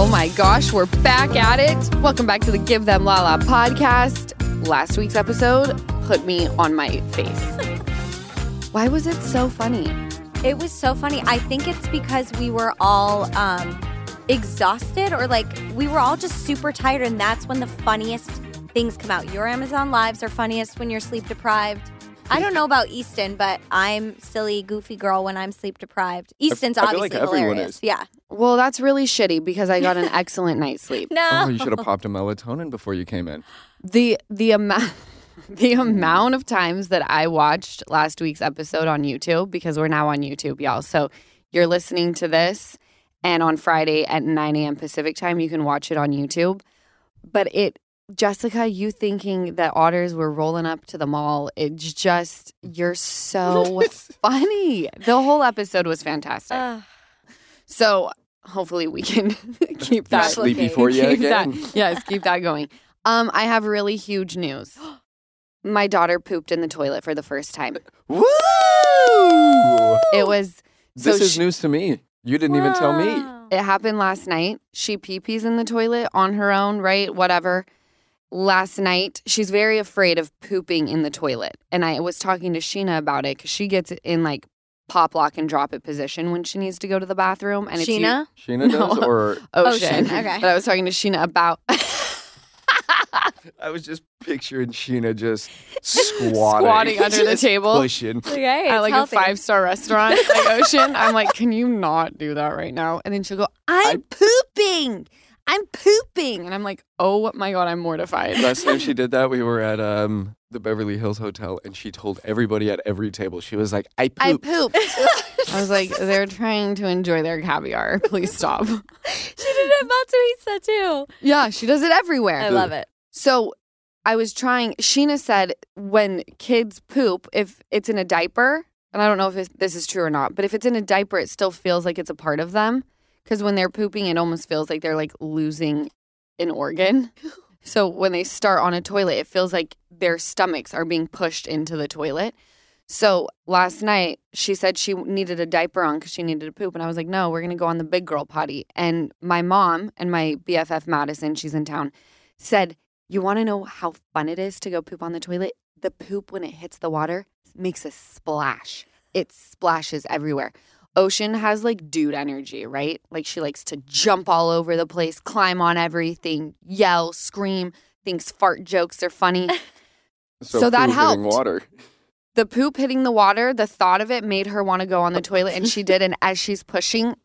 Oh my gosh, we're back at it. Welcome back to the Give Them Lala podcast. Last week's episode put me on my face. Why was it so funny? It was so funny. I think it's because we were all um, exhausted or like we were all just super tired, and that's when the funniest things come out. Your Amazon lives are funniest when you're sleep deprived. I don't know about Easton, but I'm silly, goofy girl when I'm sleep deprived. Easton's I feel obviously like everyone hilarious. is. Yeah. Well, that's really shitty because I got an excellent night's sleep. No. Oh, you should have popped a melatonin before you came in. The the amount the amount of times that I watched last week's episode on YouTube because we're now on YouTube, y'all. So you're listening to this, and on Friday at 9 a.m. Pacific time, you can watch it on YouTube. But it, Jessica, you thinking that otters were rolling up to the mall, it's just you're so funny. The whole episode was fantastic. Ugh. So hopefully we can keep that Sleepy for you keep that, again. yes, keep that going. Um, I have really huge news. My daughter pooped in the toilet for the first time. Woo! It was so This is she- news to me. You didn't even tell me. It happened last night. She pee pees in the toilet on her own, right? Whatever. Last night, she's very afraid of pooping in the toilet. And I was talking to Sheena about it because she gets in like pop lock and drop it position when she needs to go to the bathroom. And it's u- Sheena? Sheena No. does, or Ocean. Ocean, okay. But I was talking to Sheena about I was just picturing Sheena just squatting, Squatting under the table. pushing. Okay, at like healthy. a five star restaurant like Ocean. I'm like, can you not do that right now? And then she'll go, I'm pooping. I'm pooping. And I'm like, oh my God, I'm mortified. Last time she did that, we were at um, the Beverly Hills Hotel, and she told everybody at every table, she was like, "I I pooped." pooped. I was like, they're trying to enjoy their caviar. Please stop. She did it at Matsuhisa too. Yeah, she does it everywhere. I love it. So I was trying, Sheena said when kids poop, if it's in a diaper, and I don't know if this- this is true or not, but if it's in a diaper, it still feels like it's a part of them. Because when they're pooping, it almost feels like they're like losing an organ. So when they start on a toilet, it feels like their stomachs are being pushed into the toilet. So last night, she said she needed a diaper on because she needed to poop. And I was like, no, we're going to go on the big girl potty. And my mom and my BFF Madison, she's in town, said, You want to know how fun it is to go poop on the toilet? The poop, when it hits the water, makes a splash. It splashes everywhere. Ocean has like dude energy, right? Like she likes to jump all over the place, climb on everything, yell, scream, thinks fart jokes are funny. So that poop hitting helped. Water. the poop hitting the water, the thought of it made her want to go on the toilet, and she did. And as she's pushing,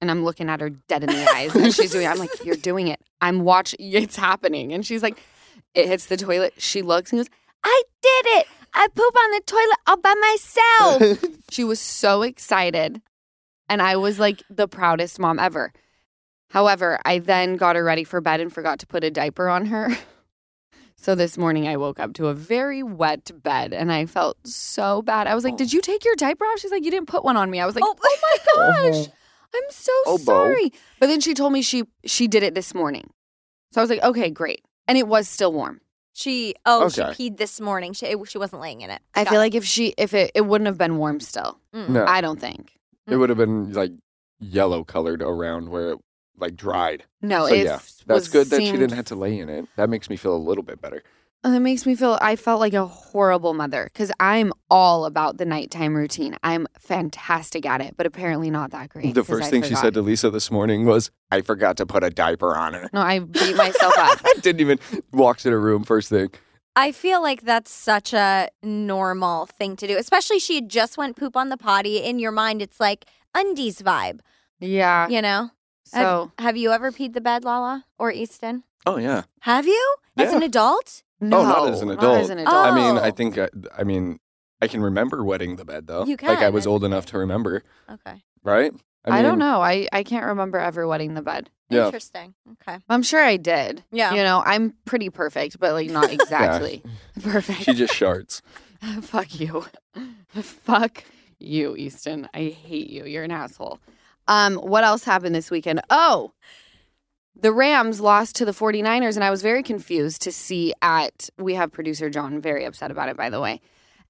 and I'm looking at her dead in the eyes and she's doing it, I'm like, You're doing it. I'm watching, it's happening. And she's like, It hits the toilet. She looks and goes, I did it. I poop on the toilet all by myself. she was so excited. And I was like the proudest mom ever. However, I then got her ready for bed and forgot to put a diaper on her. So this morning I woke up to a very wet bed and I felt so bad. I was like, oh. Did you take your diaper off? She's like, You didn't put one on me. I was like, Oh, oh my oh. gosh. I'm so Oh, Bo. sorry. But then she told me she she did it this morning. So I was like, Okay, great. And it was still warm. She oh Okay. she peed this morning. She it- she wasn't laying in it. I Got feel it. like if she if it, it wouldn't have been warm still. Mm. No, I don't think. it would have been like yellow colored around where it like dried. No, so it yeah, was that's good that she seemed- didn't have to lay in it. That makes me feel a little bit better. Oh, and it makes me feel I felt like a horrible mother because I'm all about the nighttime routine. I'm fantastic at it, but apparently not that great. The first I thing she said to Lisa this morning was, "I forgot to put a diaper on her." No, I beat myself up. I didn't even walk to the room first thing. I feel like that's such a normal thing to do, especially she had just went poop on the potty. In your mind, it's like undies vibe, Yeah. you know. So have, have you ever peed the bed, Lala or Easton? Oh yeah. Have you as Yeah. an adult? No, not as an adult. as an adult. I mean, I Oh. think. uh, I mean, I can remember wetting the bed though. You can. Like I was old enough to remember, Okay. right? I, don't know. I, I can't remember ever wetting the bed. Yeah. Interesting. Okay. I'm sure I did. Yeah. You know, I'm pretty perfect, but like not exactly perfect. She just sharts. Fuck you. Fuck you, Easton. I hate you. You're an asshole. Um, what else happened this weekend? Oh, the Rams lost to the 49ers, and I was very confused to see at we have producer John very upset about it, by the way.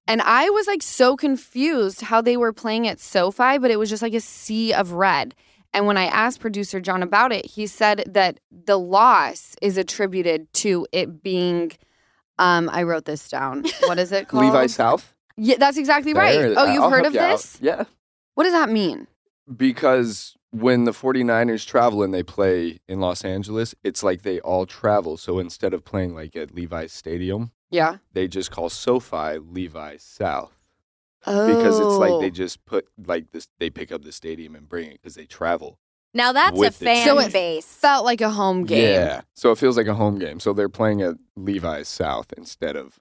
And I was like so confused how they were playing at SoFi, but it was just like a sea of red. And when I asked producer John about it, he said that the loss is attributed to it being um I wrote this down. What is it called? Levi South. Yeah, that's exactly right. There, oh, you've I'll heard of you out. this? Yeah. What does that mean? Because when the 49ers travel and they play in Los Angeles, it's like they all travel. So instead of playing like at Levi's Stadium, Yeah. they just call SoFi Levi South Oh. because it's like they oh. just put like this. They pick up the stadium and bring it because they travel. Now that's a fan So it base. felt like a home game. Yeah. So it feels like a home game. So they're playing at Levi's South instead of.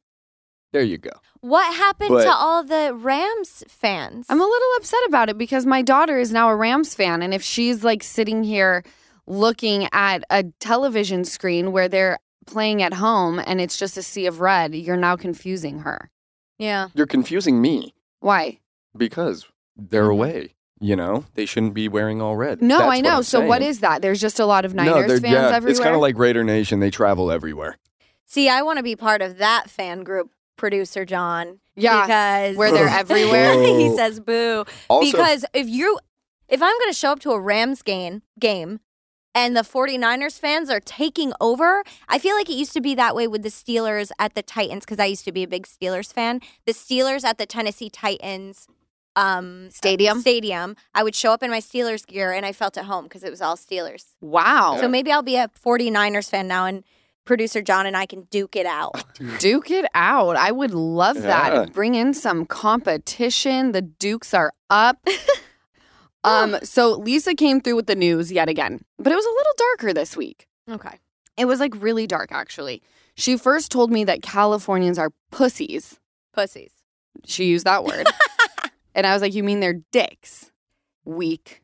There you go. What happened But- to all the Rams fans? I'm a little upset about it because my daughter is now a Rams fan. And if she's like sitting here looking at a television screen where they're playing at home and it's just a sea of red, you're now confusing her. yeah. You're confusing me Why? because they're Mhm. away. You know, they shouldn't be wearing all red. No, That's I know. I'm so what saying. is that? There's just a lot of no, Niners they're, fans yeah, everywhere. It's kind of like Raider Nation. They travel everywhere. See, I want to be part of that fan group, producer John. yeah, Because where they're everywhere. he says boo. Also, because if you if I'm going to show up to a Rams game game and the 49ers fans are taking over, I feel like it used to be that way with the Steelers at the Titans cuz I used to be a big Steelers fan. The Steelers at the Tennessee Titans um Stadium? stadium I would show up in my Steelers gear and I felt at home because it was all Steelers. Wow. So maybe I'll be a 49ers fan now and producer John and I can duke it out. Duke it out. I would love Yeah. that. Bring in some competition. The Dukes are up. um, so Lisa came through with the news yet again, but it was a little darker this week. Okay. It was like really dark, actually. She first told me that Californians are pussies. Pussies. She used that word. and I was like, You mean they're dicks? Weak,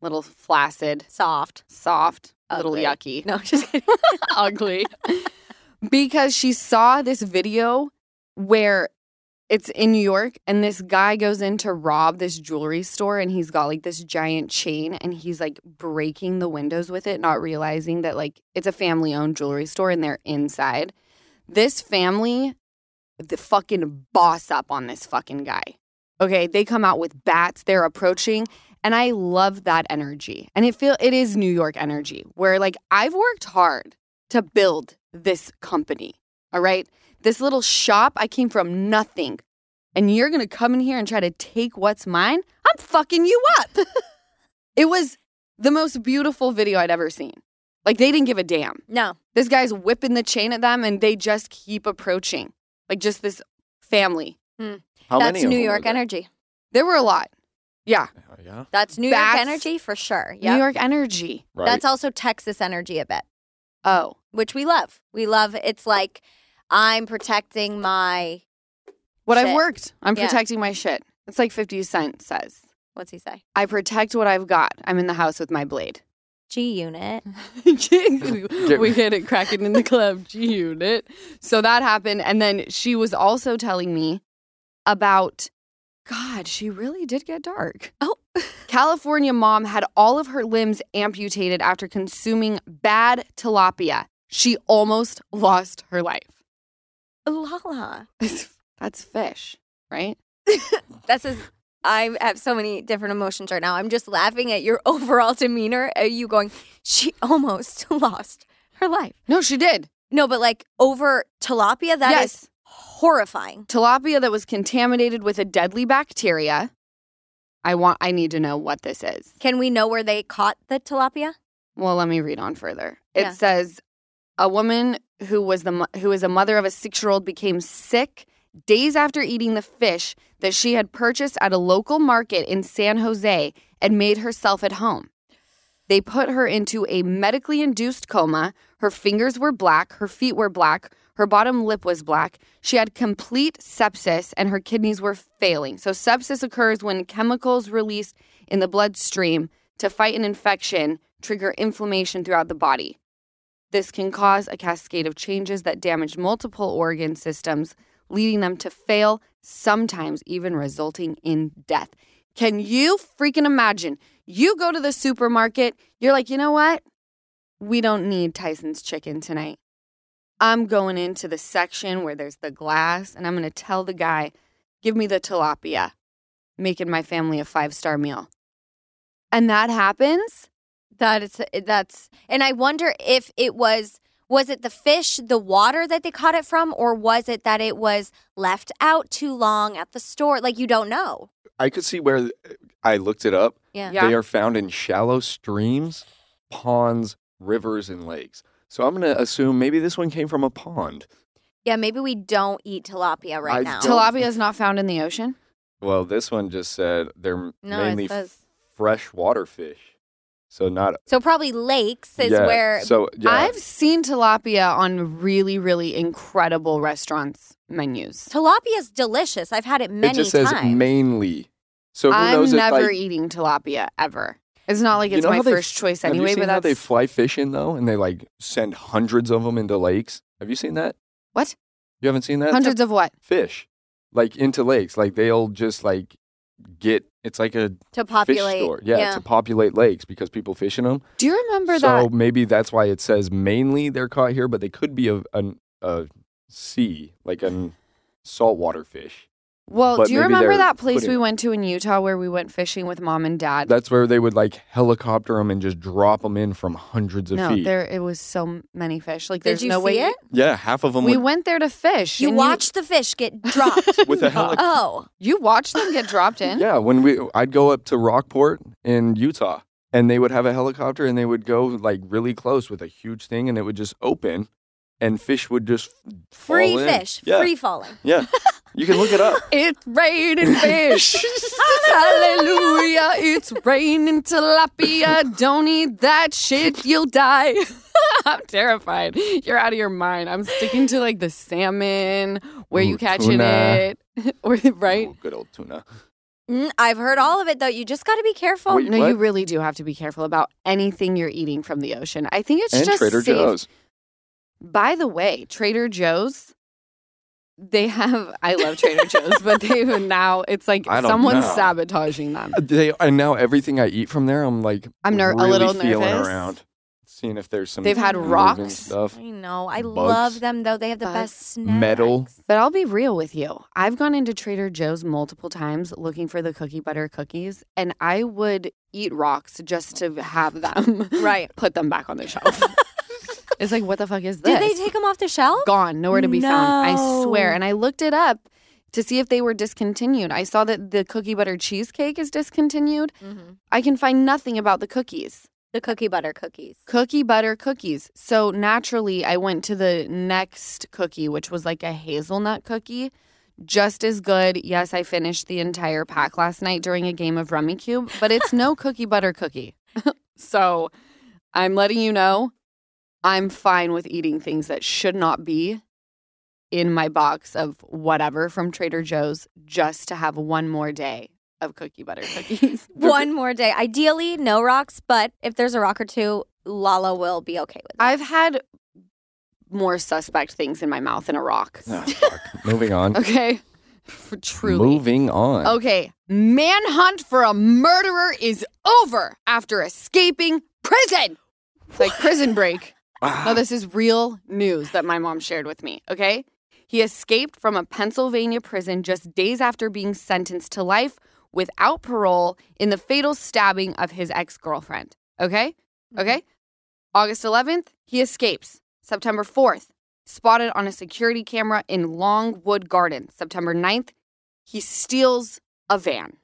little flaccid, Soft. soft, little Ugly. yucky. No, just kidding. ugly because she saw this video where it's in New York and this guy goes in to rob this jewelry store and he's got like this giant chain and he's like breaking the windows with it not realizing that like it's a family owned jewelry store and they're inside this family the fucking boss up on this fucking guy okay they come out with bats they're approaching and I love that energy. And it feel it is New York energy where like I've worked hard to build this company. All right? This little shop, I came from nothing. And you're going to come in here and try to take what's mine? I'm fucking you up. it was the most beautiful video I'd ever seen. Like they didn't give a damn. No. This guy's whipping the chain at them and they just keep approaching. Like just this family. Hmm. how That's many of New York energy. There were a lot. Yeah. Oh, yeah. That's New That's York energy for sure. Yeah. New York energy. Right. That's also Texas energy a bit, Oh. which we love. We love it's like I'm protecting my What I've worked. I'm Yeah. protecting my shit. It's like 50 Cent says. what's he say? I protect what I've got. I'm in the house with my blade. G unit. we hit it cracking in the club, G unit. So that happened. And then she was also telling me about God, she really did get dark. Oh. California mom had all of her limbs amputated after consuming bad tilapia. She almost lost her life. Lala. That's fish, right? That's as I have so many different emotions right now. I'm just laughing at your overall demeanor. Are you going, she almost lost her life? No, she did. No, but like over tilapia, that is yes. Horrifying. tilapia that was contaminated with a deadly bacteria. I want I need to know what this is. Can we know where they caught the tilapia? Well, let me read on further. It Yeah. says a woman who was the who is a mother of a 6-year-old became sick days after eating the fish that she had purchased at a local market in San Jose and made herself at home. They put her into a medically induced coma. Her fingers were black, her feet were black, her bottom lip was black. She had complete sepsis and her kidneys were failing. So, sepsis occurs when chemicals released in the bloodstream to fight an infection trigger inflammation throughout the body. This can cause a cascade of changes that damage multiple organ systems, leading them to fail, sometimes even resulting in death. Can you freaking imagine? You go to the supermarket, you're like, you know what? We don't need Tyson's chicken tonight. I'm going into the section where there's the glass, and I'm going to tell the guy, give me the tilapia, making my family a five star meal. And that happens. That it's that's and I wonder if it was was it the fish, the water that they caught it from, or was it that it was left out too long at the store? Like you don't know. I could see where I looked it up. Yeah. Yeah. They are found in shallow streams, ponds, rivers, and lakes. So I'm going to assume maybe this one came from a pond. Yeah, maybe we don't eat tilapia right I now. don't- Tilapia is not found in the ocean. Well, this one just said they're no, mainly says freshwater fish. So not so. Probably lakes is yeah, where So yeah, I've seen tilapia on really, really incredible restaurants menus. tilapia is delicious. I've had it many it just says times. mainly. So who I'm knows if never like, eating tilapia ever. It's not like You it's know my how they first f- choice Have anyway, you seen but how that's they fly fishing though, and they like send hundreds of them into lakes? Have you seen that? what? You haven't seen that? Hundreds of what? fish, like into lakes. Like they'll just like get. It's like a to populate. fish store. Yeah, to populate lakes because people fish in them. Do you remember so that? maybe that's why it says mainly they're caught here, but they could be a a, a sea, like a saltwater fish. Well, but do you remember that place putting- we went to in Utah where we went fishing with mom and dad? That's where they would like helicopter them and just drop them in from hundreds of no, feet. there it was so many fish. Like Did there's you no see way. it? yeah, half of them We would, went there to fish. You and watched the fish get dropped. with a helicopter. oh, You watched them get dropped in. Yeah, when we I'd go up to Rockport in Utah and they would have a helicopter and they would go like really close with a huge thing and it would just open and fish would just fall free in. fish, Yeah. free falling. Yeah. You can look it up. It's raining fish. Hallelujah. It's raining tilapia. Don't eat that shit. You'll die. I'm terrified. You're out of your mind. I'm sticking to like the salmon, where you Ooh, catching tuna. it. or, right? Ooh, good old tuna. Mm, I've heard all of it though. You just got to be careful. Wait, No, what? you really do have to be careful about anything you're eating from the ocean. I think it's and just Trader safe. Joe's. By the way, Trader Joe's, they have. I love Trader Joe's, but they now it's like I don't someone's know. sabotaging them. Uh, they and now everything I eat from there, I'm like I'm ner- a really little feeling nervous. around, seeing if there's some. They've had moving rocks. stuff. I know. I Bugs. love them though. They have the Bugs. best snacks. Metal. But I'll be real with you. I've gone into Trader Joe's multiple times looking for the cookie butter cookies, and I would eat rocks just to have them. Right. Put them back on the shelf. it's like, what the fuck is this? Did they take them off the shelf? Gone, nowhere to be found. I swear. And I looked it up to see if they were discontinued. I saw that the cookie butter cheesecake is discontinued. Mhm. I can find nothing about the cookies. The cookie butter cookies. Cookie butter cookies. So naturally, I went to the next cookie, which was like a hazelnut cookie. Just as good. Yes, I finished the entire pack last night during a game of Rummikub, but it's no cookie butter cookie. so I'm letting you know I'm fine with eating things that should not be in my box of whatever from Trader Joe's just to have one more day of cookie butter cookies. One more day. Ideally, no rocks, but if there's a rock or two, Lala will be okay with it. I've had more suspect things in my mouth than a rock. Fuck. Moving on. Okay. For truly. Moving on. Okay. Manhunt for a murderer is over after escaping prison. It's like prison break. Ah. No, this is real news that my mom shared with me. Okay. He escaped from a Pennsylvania prison just days after being sentenced to life without parole in the fatal stabbing of his ex girlfriend. Okay. Okay. August 11th, he escapes. September 4th, spotted on a security camera in Longwood Garden. September 9th, he steals a van.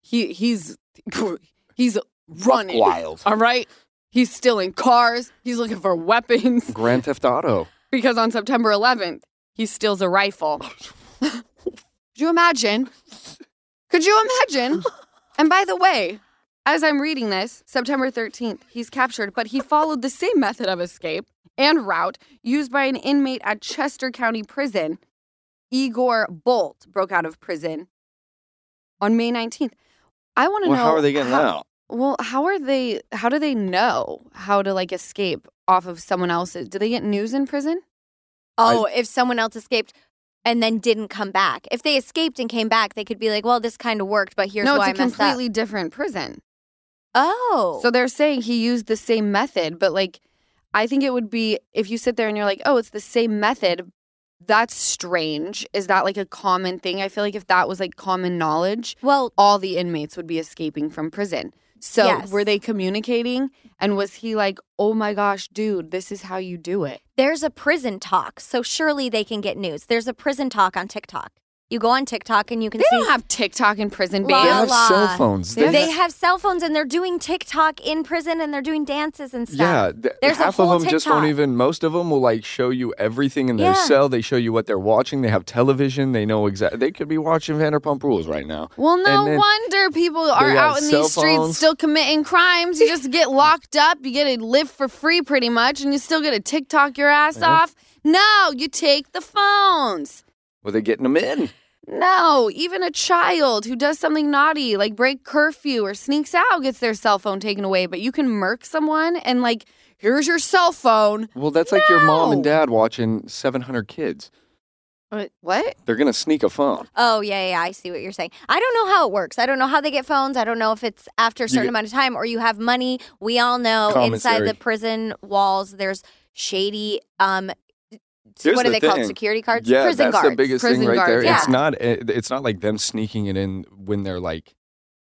He he's he's running. Wild. All right. He's stealing cars. He's looking for weapons Grand Theft Auto. because on September 11th, he steals a rifle. Could you imagine? Could you imagine? And by the way, as I'm reading this, September 13th, he's captured, but he followed the same method of escape and route used by an inmate at Chester County Prison. Igor Bolte broke out of prison on May 19th. I want to Well, know how are they getting how- out? Well, how are they how do they know how to like escape off of someone else's? Do they get news in prison? Oh, if someone else escaped and then didn't come back. If they escaped and came back, they could be like, well, this kind of worked, but here's no, why it's a I messed completely different prison. Oh. So they're saying he used the same method, but like I think it would be if you sit there and you're like, "Oh, it's the same method." That's strange. Is that like a common thing? I feel like if that was like common knowledge, well, all the inmates would be escaping from prison. So Yes. were they communicating? And was he like, "Oh my gosh, dude, this is how you do it"? there's a prison talk, so surely they can get news. There's a prison talk on TikTok. You go on TikTok and you can They see don't have TikTok in prison, La- They have la. cell phones. They they have cell phones and they're doing TikTok in prison and they're doing dances and stuff. Yeah, th- There's a half whole of them just won't even. Most of them will like show you everything in their Yeah. cell. They show you what they're watching. They have television. They know exactly. They could be watching Vanderpump Rules right now. Well, no And then wonder people are got out in cell these streets phones. still committing crimes. You just get locked up, you get to live for free pretty much, and you still get to TikTok your ass uh-huh. off. No, you take the phones. Well, they're getting them in. No, even a child who does something naughty, like break curfew or sneaks out, gets their cell phone taken away. But you can murk someone and, like, here's your cell phone. Well, that's like your mom and dad watching 700 kids. What? They're gonna sneak a phone. Oh, yeah, yeah, I see what you're saying. I don't know how it works. I don't know how they get phones. I don't know if it's after a certain get- amount of time or you have money. We all know inside the prison walls, there's shady, um, Here's what are the they called? Security cards? Yeah, prison that's guards. the biggest Prison thing right there. guards, It's not. Eh, it's not like them sneaking it in when they're like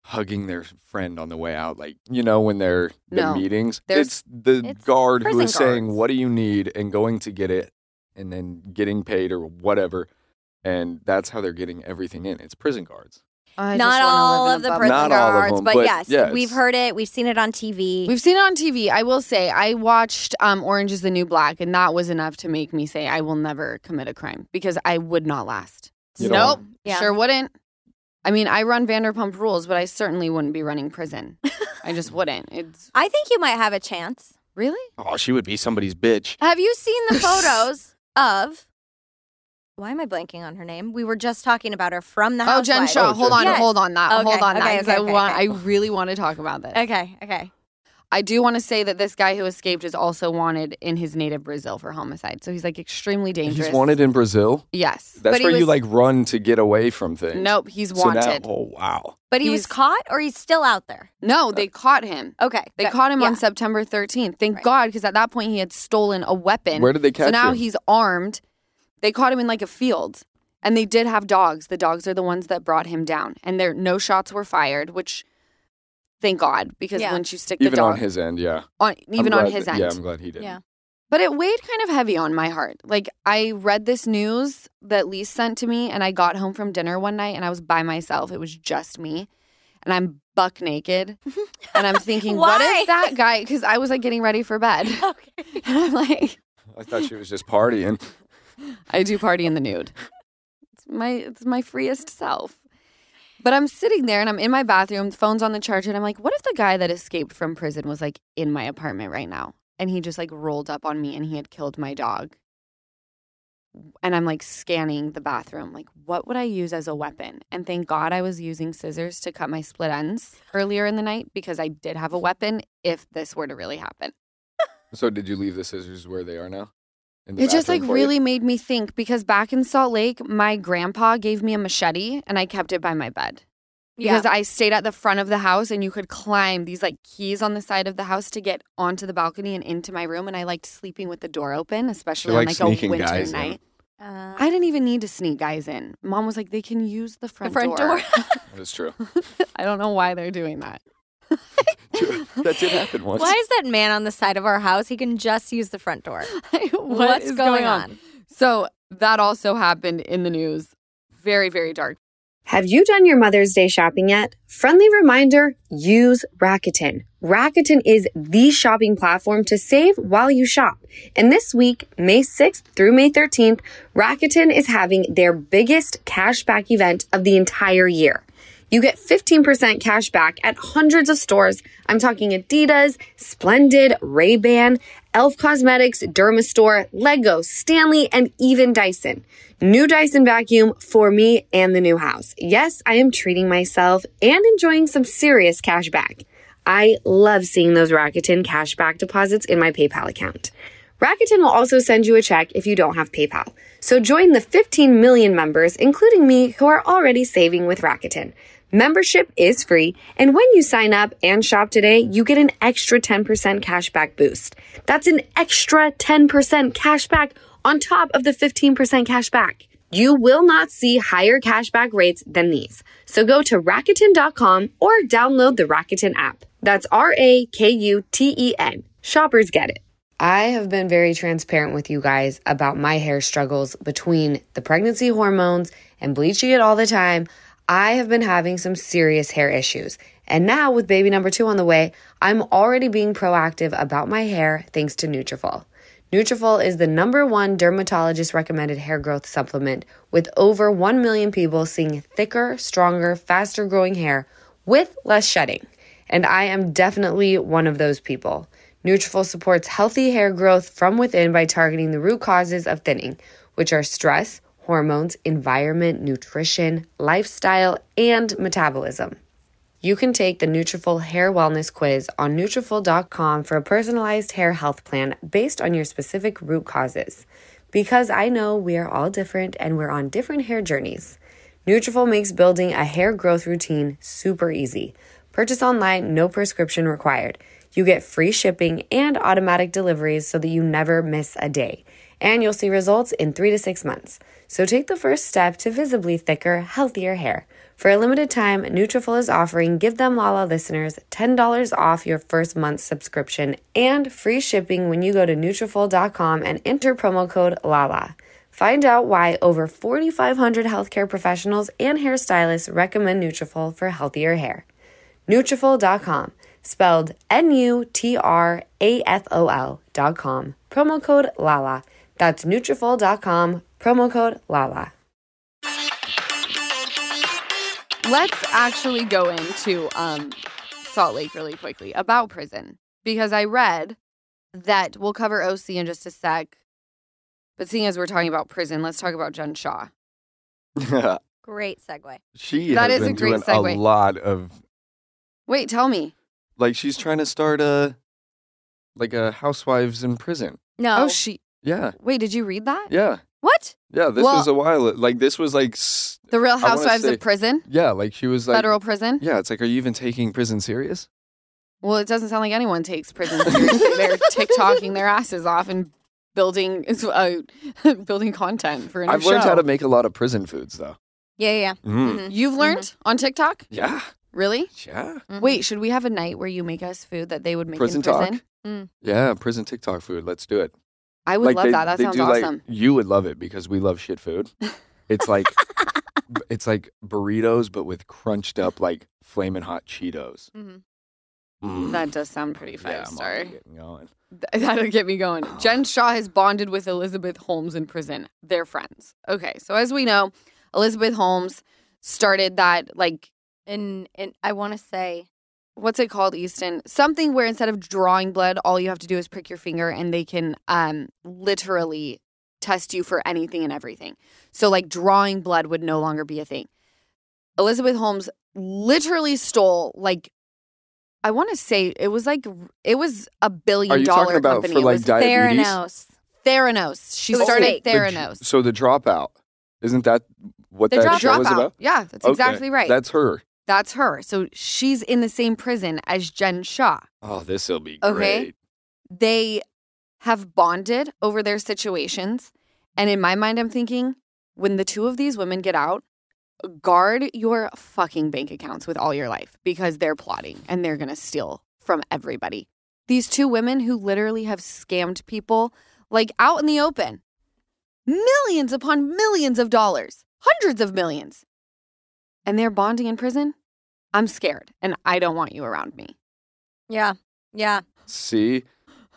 hugging their friend on the way out. Like you know when they're the No. meetings. There's- it's the It's guard who is prison saying, guards. "What do you need?" and going to get it, and then getting paid or whatever. And that's how they're getting everything in. It's prison guards. I Not all of the bubble. prison Not all of guards, them, but, but yes, yes. we've heard it. We've seen it on TV. We've seen it on TV. I will say, I watched um, Orange is the New Black, and that was enough to make me say I will never commit a crime because I would not last. You nope. Yeah. sure wouldn't. I mean, I run Vanderpump Rules, but I certainly wouldn't be running prison. I just wouldn't. It's I think you might have a chance. really Oh, she would be somebody's bitch. Have you seen the photos of? Why am I blanking on her name? We were just talking about her from the oh house. Jen Shaw. Oh, hold Jen on, Shaw. hold on that. Okay, Hold on okay, that because okay, I okay, want. okay. I really want to talk about this. Okay, okay. I do want to say that this guy who escaped is also wanted in his native Brazil for homicide. So he's like extremely dangerous. He's wanted in Brazil. Yes. That's But he where you was- like run to get away from things. Nope. He's So now- wanted. oh wow. But he was He's- caught, or he's still out there. no, they uh, caught him. Okay, They good. caught him Yeah. on September 13th. Thank Right. God, because at that point he had stolen a weapon. Where did they catch So now him? he's armed. They caught him in like a field, and they did have dogs. The dogs are the ones that brought him down, and there no shots were fired. Which, thank God, because Yeah. once you stick the Even dog on his end, yeah. on I'm even on glad his that- end, Yeah, I'm glad he did. Yeah. but it weighed kind of heavy on my heart. Like I read this news that Lisa sent to me, and I got home from dinner one night, and I was by myself. It was just me, and I'm buck naked, and I'm thinking, what Why? if that guy? Because I was like getting ready for bed, Okay. and I'm like, I thought she was just partying. I do party in the nude. It's my it's my freest self. But I'm sitting there and I'm in my bathroom, the phone's on the charger, and I'm like, what if the guy that escaped from prison was like in my apartment right now? And he just like rolled up on me and he had killed my dog. And I'm like scanning the bathroom, like, what would I use as a weapon? And thank God I was using scissors to cut my split ends earlier in the night because I did have a weapon if this were to really happen. So did you leave the scissors where they are now? In the It just like bathroom for you? really made me think because back in Salt Lake, my grandpa gave me a machete and I kept it by my bed. Because I stayed at the front of the house and you could climb these like keys on the side of the house to get onto the balcony and into my room. And I liked sleeping with the door open, especially on like like a winter guys in. night. Uh, I didn't even need to sneak guys in. Mom was like, they can use the front, front door. That's true. I don't know why they're doing that. that did happen once. Why is that man on the side of our house? He can just use the front door. What What's is going on? So that also happened in the news. Very, very dark. Have you done your Mother's Day shopping yet? Friendly reminder use Rakuten. Rakuten is the shopping platform to save while you shop. And this week, May 6th through May 13th, Rakuten is having their biggest cashback event of the entire year. You get 15% cash back at hundreds of stores. I'm talking Adidas, Splendid, Ray-Ban, Elf Cosmetics, Dermastore, Lego, Stanley, and even Dyson. New Dyson vacuum for me and the new house. Yes, I am treating myself and enjoying some serious cash back. I love seeing those Rakuten cash back deposits in my PayPal account. Rakuten will also send you a check if you don't have PayPal. So join the 15 million members, including me, who are already saving with Rakuten. Membership is free, and when you sign up and shop today, you get an extra 10% cashback boost. That's an extra 10% cashback on top of the 15% cashback. You will not see higher cashback rates than these. So go to Rakuten.com or download the Rakuten app. That's R A K U T E N. Shoppers get it. I have been very transparent with you guys about my hair struggles between the pregnancy hormones and bleaching it all the time. I have been having some serious hair issues. And now with baby number 2 on the way, I'm already being proactive about my hair thanks to Nutrafol. Nutrafol is the number one dermatologist recommended hair growth supplement with over 1 million people seeing thicker, stronger, faster growing hair with less shedding. And I am definitely one of those people. Nutrafol supports healthy hair growth from within by targeting the root causes of thinning, which are stress, hormones, environment, nutrition, lifestyle, and metabolism. You can take the Nutrafol Hair Wellness Quiz on Nutrafol.com for a personalized hair health plan based on your specific root causes. Because I know we are all different and we're on different hair journeys. Nutrafol makes building a hair growth routine super easy. Purchase online, no prescription required. You get free shipping and automatic deliveries so that you never miss a day. And you'll see results in three to six months. So take the first step to visibly thicker, healthier hair. For a limited time, Nutrafol is offering Give Them Lala listeners $10 off your first month's subscription and free shipping when you go to Nutrafol.com and enter promo code LALA. Find out why over 4,500 healthcare professionals and hairstylists recommend Nutrafol for healthier hair. Nutrafol.com, spelled N-U-T-R-A-F-O-L dot com. Promo code LALA. That's Nutrafol.com, promo code LALA. Let's actually go into um, Salt Lake really quickly about prison because I read that we'll cover OC in just a sec. But seeing as we're talking about prison, let's talk about Jen Shaw. Great segue. she That has is a great doing segue. a lot of Wait, tell me. like she's trying to start a like a housewives in prison. No. Oh, she. Yeah, Wait, did you read that? yeah, what? yeah. This Well- was a while. Like this was like s- The Real wanna Housewives say- of Prison, yeah, like she was like federal prison. Yeah, it's like, are you even taking prison serious? Well, it doesn't sound like anyone takes prison seriously. They're TikToking their asses off and building uh, building content for a new I've learned how to make a lot of prison foods though. Yeah, yeah. Mm. Mhm. You've learned on TikTok? Yeah, Really? yeah, Mhm. Wait, should we have a night where you make us food that they would make Prison in prison? talk? yeah. Prison TikTok food. Let's do it. I would love they, that. That they sounds do, like- awesome. you would love it because we love shit food. It's like it's like burritos, but with crunched up like flaming hot Cheetos. Mhm. Mm. That does sound pretty yeah, five I'm star. going. Th- That'll get me going. Jen Shaw has bonded with Elizabeth Holmes in prison. They're friends. Okay, so as we know, Elizabeth Holmes started that like And and I want to say what's it called, Easton? Something where instead of drawing blood, all you have to do is prick your finger and they can um literally test you for anything and everything. So like drawing blood would no longer be a thing. Elizabeth Holmes literally stole like I want to say it was like it was a billion Are you dollar talking about company. for It like was diabetes? Theranos. Theranos. She It was started. The Theranos. so the dropout isn't that what The that drop, show was about? Yeah, that's Okay, exactly right. That's her. That's her. So she's in the same prison as Jen Shaw. Oh, this will be Okay. great. They have bonded over their situations. And in my mind, I'm thinking when the two of these women get out, guard your fucking bank accounts with all your life because they're plotting and they're going to steal from everybody. These two women who literally have scammed people like out in the open, millions upon millions of dollars, hundreds of millions. And they're bonding in prison. I'm scared and I don't want you around me. Yeah. Yeah. See,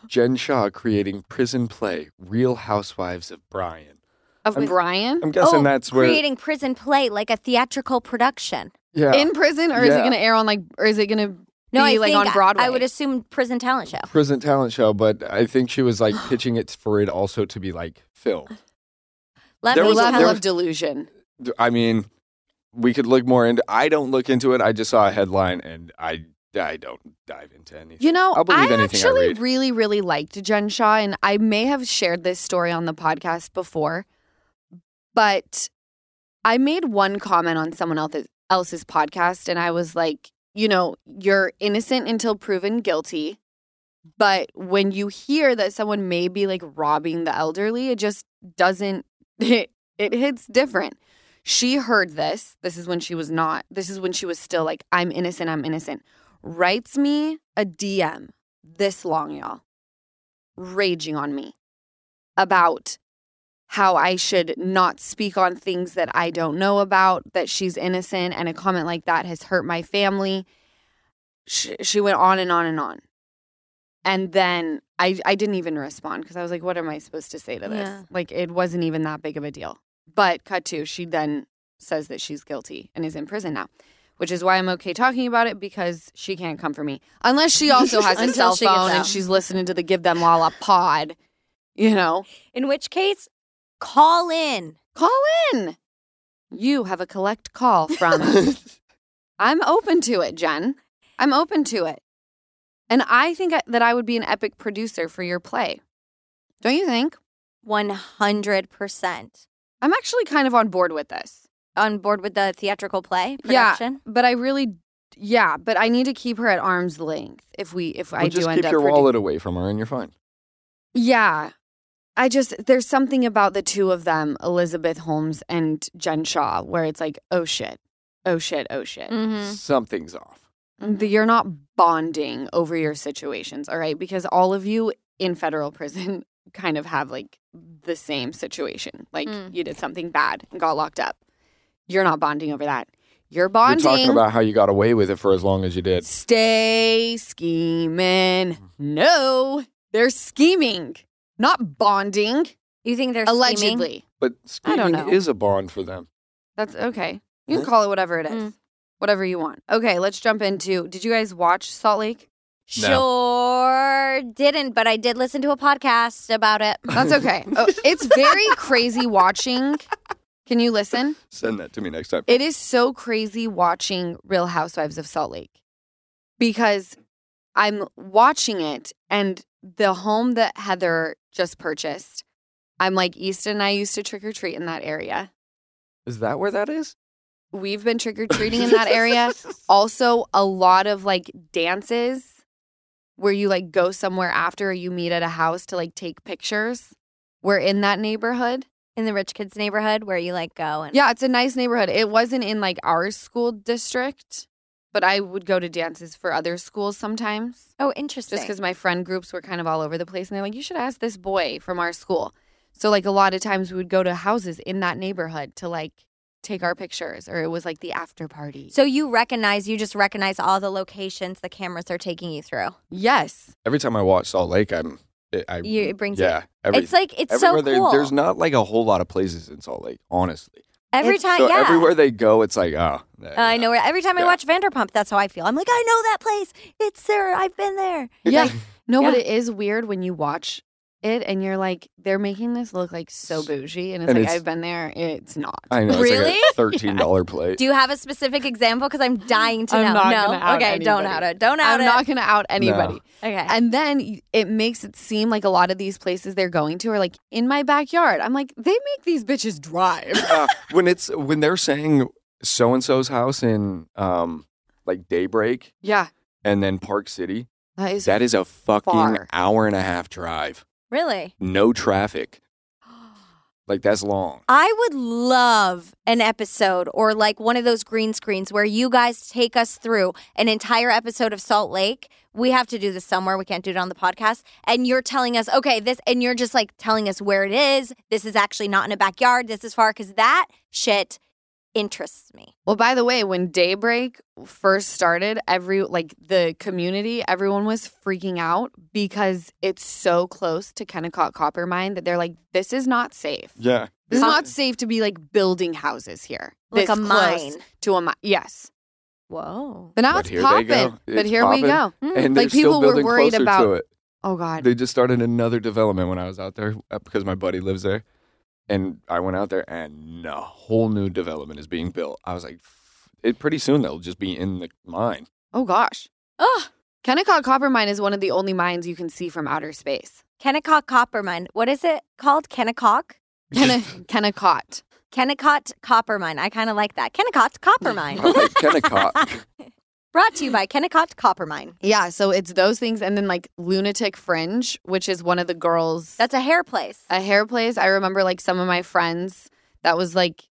Jen Shaw creating prison play, Real Housewives of Brian. Of With- Brian? I'm guessing oh, that's where creating prison play like a theatrical production. Yeah. in prison, or is it going to air on like, or is it going to No, be I like think on Broadway? I would assume prison talent show. prison talent show, but I think she was like pitching it for it also to be like filmed. Let There me was level there of delusion. I mean, we could look more into. I don't look into it. I just saw a headline, and I I don't dive into anything. You know, I'll believe I anything I actually read. really, really liked Jen Shaw, and I may have shared this story on the podcast before, but I made one comment on someone else's, else's podcast, and I was like, you know, you're innocent until proven guilty. But when you hear that someone may be like robbing the elderly, it just doesn't, it, it hits different. She heard this. This is when she was not, this is when she was still like, I'm innocent, I'm innocent writes me a DM this long, y'all, raging on me about how I should not speak on things that I don't know about, that she's innocent, and a comment like that has hurt my family. She, she went on and on and on. And then I, I didn't even respond because I was like, what am I supposed to say to this? Yeah. Like, it wasn't even that big of a deal. But cut to, she then says that she's guilty and is in prison now which is why I'm okay talking about it because she can't come for me. Unless she also has a Until cell she gets phone and out. she's listening to the Give Them Lala pod, you know, In which case, call in. call in. You have a collect call from. I'm open to it, Jen. I'm open to it. And I think that I would be an epic producer for your play. Don't you think? 100% I'm actually kind of on board with this. on board with the theatrical play Yeah. But I really, yeah, but I need to keep her at arm's length if we, if I Well, do just end keep up your wallet away from her, and you're fine. Yeah. I just there's something about the two of them, Elizabeth Holmes and Jen Shaw, where it's like, oh shit, oh shit, oh shit. Mm-hmm. Something's off. The- You're not bonding over your situations, all right? Because all of you in federal prison kind of have like the same situation. Like Mm. you did something bad and got locked up. You're not bonding over that. You're bonding. You're bonding. talking about how you got away with it for as long as you did. Stay scheming. No, they're scheming, not bonding. You think they're scheming? Allegedly. But I don't scheming know. is a bond for them. That's okay. You can call it whatever it is. Mm. Whatever you want. Okay, let's jump into. Did you guys watch Salt Lake? Sure didn't, but I did listen to a podcast about it. That's okay. oh, it's very crazy watching. Can you listen? Send that to me next time. It is so crazy watching Real Housewives of Salt Lake because I'm watching it and the home that Heather just purchased. I'm like, Easton and I used to trick or treat in that area. Is that where that is? We've been trick or treating in that area. also a lot of like dances where you like go somewhere after you meet at a house to like take pictures. We're in that neighborhood. In the rich kids neighborhood where you like go and Yeah, it's a nice neighborhood. It wasn't in like our school district, but I would go to dances for other schools sometimes Oh, interesting. just because my friend groups were kind of all over the place and they're like, you should ask this boy from our school. So, like, a lot of times we would go to houses in that neighborhood to like take our pictures or it was like the after party. So you recognize, you just recognize all the locations the cameras are taking you through. yes. Every time I watch Salt Lake, I'm. It, I You, it brings yeah. Every, It's like it's so cool. there- there's not like a whole lot of places in Salt Lake, honestly. every it's- time, So yeah. everywhere they go, it's like, oh, there- I know. where- Every time I Yeah. watch Vanderpump, that's how I feel. I'm like, I know that place. It's there. I've been there. Yeah. Like, No, but it is weird when you watch it and you're like, they're making this look like so bougie. And it's And like, it's- I've been there. It's not. I know. Really? It's like a thirteen dollar plate. do you have a specific example? Because I'm dying to I'm know. not no. gonna out okay, don't out it. Don't out it. I'm it. not going to out anybody. okay. And then it makes it seem like a lot of these places they're going to are like in my backyard. I'm like, they make these bitches drive. uh, when it's when they're saying so and so's house in um like Daybreak yeah. and then Park City, That is that is a fucking far. hour and a half drive. Really? No traffic. Like that's long. I would love an episode or like one of those green screens where you guys take us through an entire episode of Salt Lake. We have to do this somewhere. We can't do it on the podcast. And you're telling us, okay, this, and you're just like telling us where it is. This is actually not in a backyard. This is far because that shit interests me. Well, by the way, when Daybreak first started, every like the community, everyone was freaking out because it's so close to Kennecott Copper Mine that they're like, this is not safe. Yeah. This is not safe to be like building houses here. Like this a close mine. to a mine. Yes, Whoa. But now But it's here they go. popping. But It's here we go. Mm. And Like, they're still people were worried about- it. Oh God. They just started another development when I was out there uh, because my buddy lives there, and I went out there and a whole new development is being built. I was like, it pretty soon they'll just be in the mine. oh gosh. Ugh. Kennecott Copper Mine is one of the only mines you can see from outer space. Kennecott Copper Mine. What is it called? Kennecott? Kenne- Kennecott. Kennecott Copper Mine. I kind of like that. Kennecott Copper Mine. I like Kennecott. Brought to you by Kennecott Copper Mine. Yeah, so it's those things, and then like Lunatic Fringe, which is one of the girls. That's a hair place. a hair place. I remember like some of my friends that was like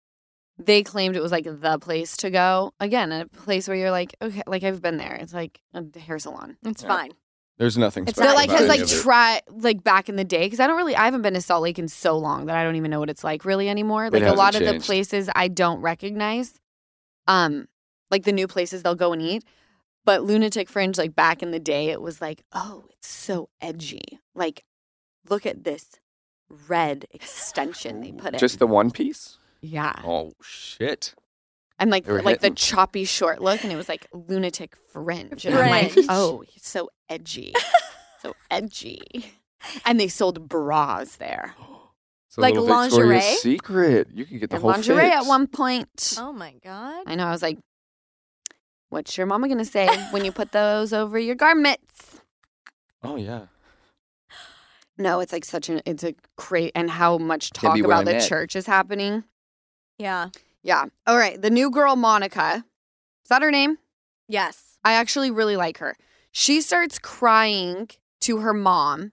they claimed it was like the place to go. Again, a place where you're like, okay, like I've been there. It's like a hair salon. it's Yeah. fine. There's nothing It's special But like about has any like of it. try like back in the day because I don't really I haven't been to Salt Lake in so long that I don't even know what it's like really anymore. Like a hasn't lot of the changed. places I don't recognize, um, like the new places they'll go and eat. But Lunatic Fringe, like back in the day, it was like, oh, it's so edgy. Like, look at this red extension they put in. just the one piece. yeah, Oh shit! and like They were like the choppy short look, and it was like Lunatic Fringe, and I'm like, oh, he's so edgy, so edgy. And they sold bras there. It's a Like lingerie? Secret. You can get the And whole lingerie at one point. Oh my God. I know. I was like, "What's your mama gonna say when you put those over your garments?" Oh yeah. No, it's like such an it's a great and how much talk about the wearing that. church is happening. Yeah. Yeah. All right. The new girl, Monica. Is that her name? Yes. I actually really like her. She starts crying to her mom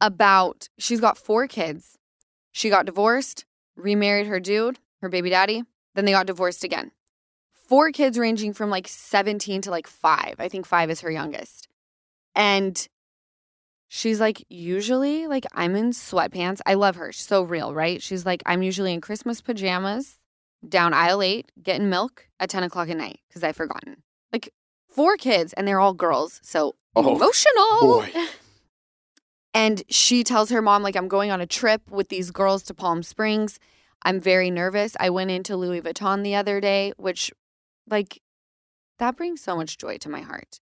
about she's got four kids. She got divorced, remarried her dude, her baby daddy, then they got divorced again. Four kids ranging from like 17 to like 5. I think 5 is her youngest. And she's like usually like I'm in sweatpants. I love her. She's so real, right? She's like I'm usually in Christmas pajamas down aisle 8 getting milk at 10 o'clock at night because I've forgotten like four kids and they're all girls so Oh, emotional Boy. and she tells her mom like i'm going on a trip with these girls to palm springs i'm very nervous i went into louis vuitton the other day which like that brings so much joy to my heart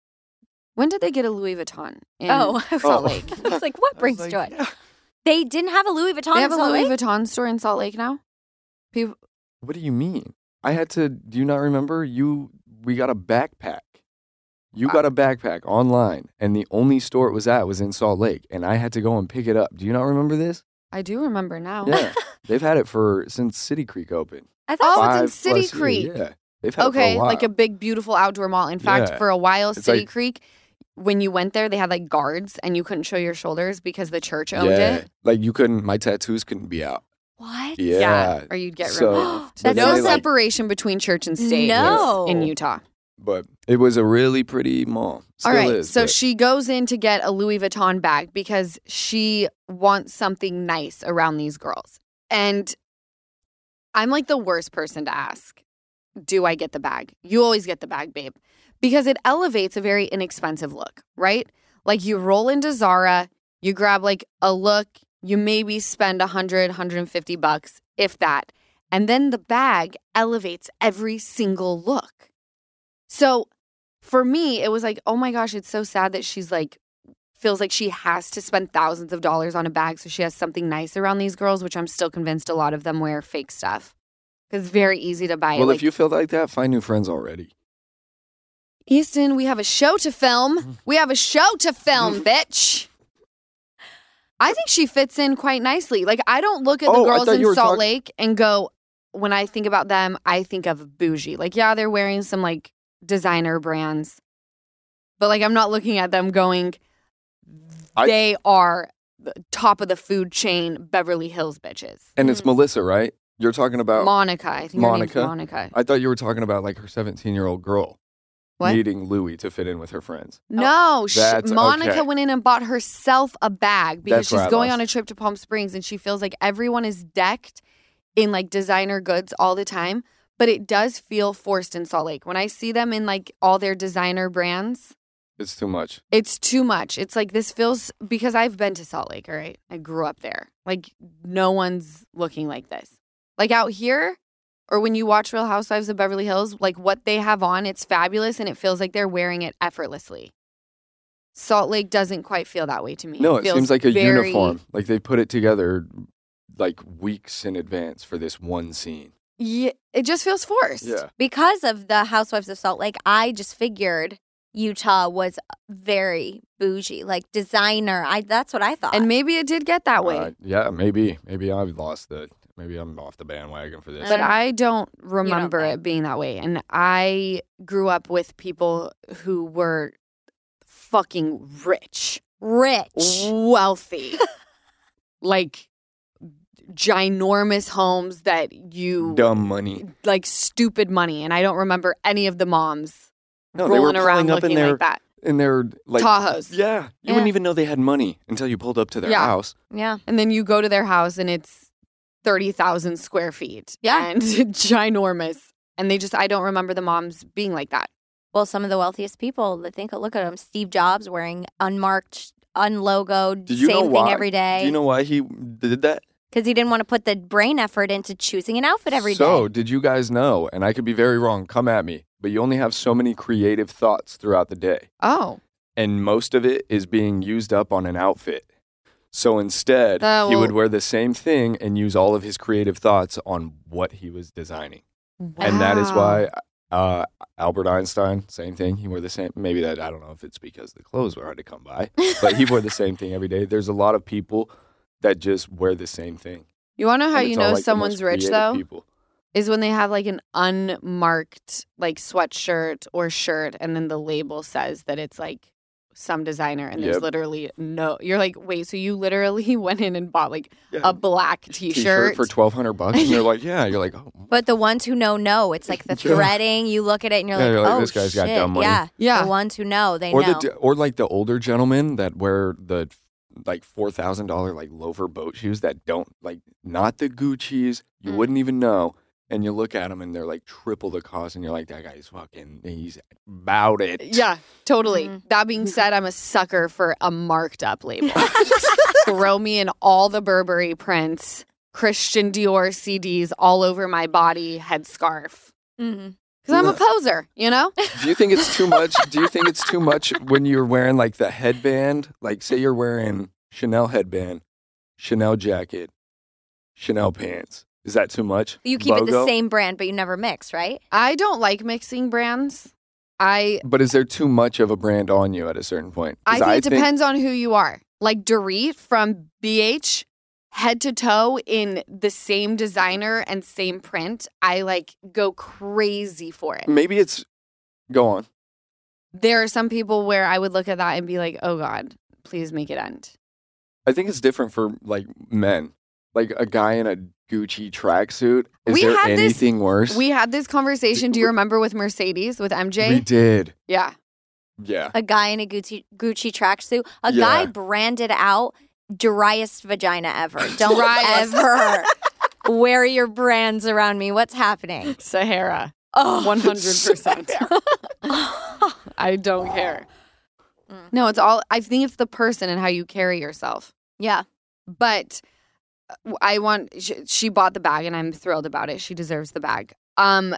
when did they get a louis vuitton in Oh, salt Oh. lake I was like, what brings like, joy? yeah. They didn't have a Louis Vuitton they have in a louis Lake? vuitton store in salt lake now people What do you mean? I had to. Do you not remember? You we got a backpack. You uh got a backpack online, and the only store it was at was in Salt Lake, and I had to go and pick it up. Do you not remember this? i do remember now Yeah, they've had it for since City Creek opened. I thought Oh, it's in City plus years. Creek. Yeah, they've had okay it for a while. like a big beautiful outdoor mall in fact Yeah. for a while It's city like- creek when you went there they had like guards and you couldn't show your shoulders because the church owned yeah, it like you couldn't. My tattoos couldn't be out. what? Yeah, or you'd get So, removed That no sounds like- separation between church and state No. in utah but it was a really pretty mall. Still all right is, so but- she goes in to get a louis vuitton bag because she wants something nice around these girls and i'm like the worst person to ask do i get the bag? You always get the bag babe. Because it elevates a very inexpensive look right? Like you roll into zara you grab like a look you maybe spend 100 150 bucks if that and then the bag elevates every single look. So for me, it was like, oh my gosh, it's so sad that she's like, feels like she has to spend thousands of dollars on a bag so she has something nice around these girls, which I'm still convinced a lot of them wear fake stuff. Because it's very easy to buy. well, like, if you feel like that, find new friends already. Easton, we have a show to film. Mm. We have a show to film, mm. bitch. I think she fits in quite nicely. Like, I don't look at the Oh, girls in Salt talk- Lake and go, when I think about them, I think of bougie. Like, yeah, they're wearing some like designer brands, but like, I'm not looking at them going, I- they are the top of the food chain Beverly Hills bitches. And it's mm. Melissa, right? You're talking about. Monica, I think Monica? her Monica. I thought you were talking about like her 17 year old girl What? needing Louis to fit in with her friends. No, oh. sh That's- Monica okay. went in and bought herself a bag because That's where she's I going lost. on a trip to Palm Springs and she feels like everyone is decked in like designer goods all the time. But it does feel forced in Salt Lake. When I see them in like all their designer brands, It's too much. it's too much. It's like this feels because I've been to Salt Lake, all right? I grew up there. Like no one's looking like this. Like out here, Or when you watch Real Housewives of Beverly Hills, like what they have on, it's fabulous and it feels like they're wearing it effortlessly. Salt Lake doesn't quite feel that way to me. No, it feels seems like a very- uniform. Like they put it together like weeks in advance for this one scene. Yeah, it just feels forced. Yeah. because of the Housewives of Salt Lake, I just figured Utah was very bougie, like designer. I that's what I thought. And maybe it did get that way. Uh, yeah, maybe. Maybe I've lost the. Maybe I'm off the bandwagon for this. but I don't remember think. it being that way. And I grew up with people who were fucking rich, rich. wealthy, like ginormous homes that you Dumb money. like stupid money. And I don't remember any of the moms No, they were rolling around pulling up in looking their like that. in their like Tahoes. Yeah, you Yeah. wouldn't even know they had money until you pulled up to their Yeah. house. Yeah. And then you go to their house and it's 30,000 square feet. Yeah. And ginormous. And they just, I don't remember the moms being like that. Well, some of the wealthiest people, I think, oh, look at them. Steve Jobs wearing unmarked, unlogoed, Did same thing why? every day. Do you know why he did that? Because he didn't want to put the brain effort into choosing an outfit every day. so, did you guys know? And I could be very wrong. Come at me. But you only have so many creative thoughts throughout the day. Oh. and most of it is being used up on an outfit. So instead, Uh, he would wear the same thing and use all of his creative thoughts on what he was designing. And that is why uh, Albert Einstein, same thing. He wore the same. Maybe that I don't know if it's because the clothes were hard to come by, but he wore the same thing every day. There's a lot of people that just wear the same thing. You want to know how you know like, someone's rich though? People. Is when they have like an unmarked like sweatshirt or shirt and then the label says that it's like some designer and there's Yep. literally no you're like wait so you literally went in and bought like Yeah. a black T-shirt t-shirt, for twelve hundred bucks, and they're like, "Yeah." You're like, "Oh, But the ones who know, know. It's like the threading. You look at it and you're Yeah, like, you're like, oh, this guy's got shit. dumb money. Yeah. Yeah. The ones who know, they or know. the or like the older gentlemen that wear the like four thousand dollar like loafer boat shoes that don't like not the Gucci's you Mm. wouldn't even know, and you look at them and they're like triple the cost, and you're like that guy's fucking he's about it. yeah totally Mhm. that being said i'm a sucker for a marked up label throw me in all the burberry prints christian dior cds all over my body headscarf Mhm. because i'm a poser you know Do you think it's too much? Do you think it's too much when you're wearing like the headband? Like say you're wearing Chanel headband, Chanel jacket, Chanel pants. Is that too much? You keep it the same brand, but you never mix, right? I don't like mixing brands. I But is there too much of a brand on you at a certain point? I think it depends on who you are. Like Dorit from BH, head to toe in the same designer and same print. I like go crazy for it. Maybe it's go on. There are some people where I would look at that and be like, "Oh God, please make it end." I think it's different for like men. Like a guy in a Gucci tracksuit. Is We there had this- anything worse? We had this conversation. Do you remember with Mercedes with MJ? We did. Yeah. Yeah. A guy in a Gucci Gucci tracksuit, a Yeah. guy branded out driest vagina ever. Don't Driest. ever wear your brands around me. What's happening? Sahara. Oh, 100%. I don't care. Mm. No, it's all I think it's the person and how you carry yourself. yeah. but I want she, she bought the bag and I'm thrilled about it. She deserves the bag. Um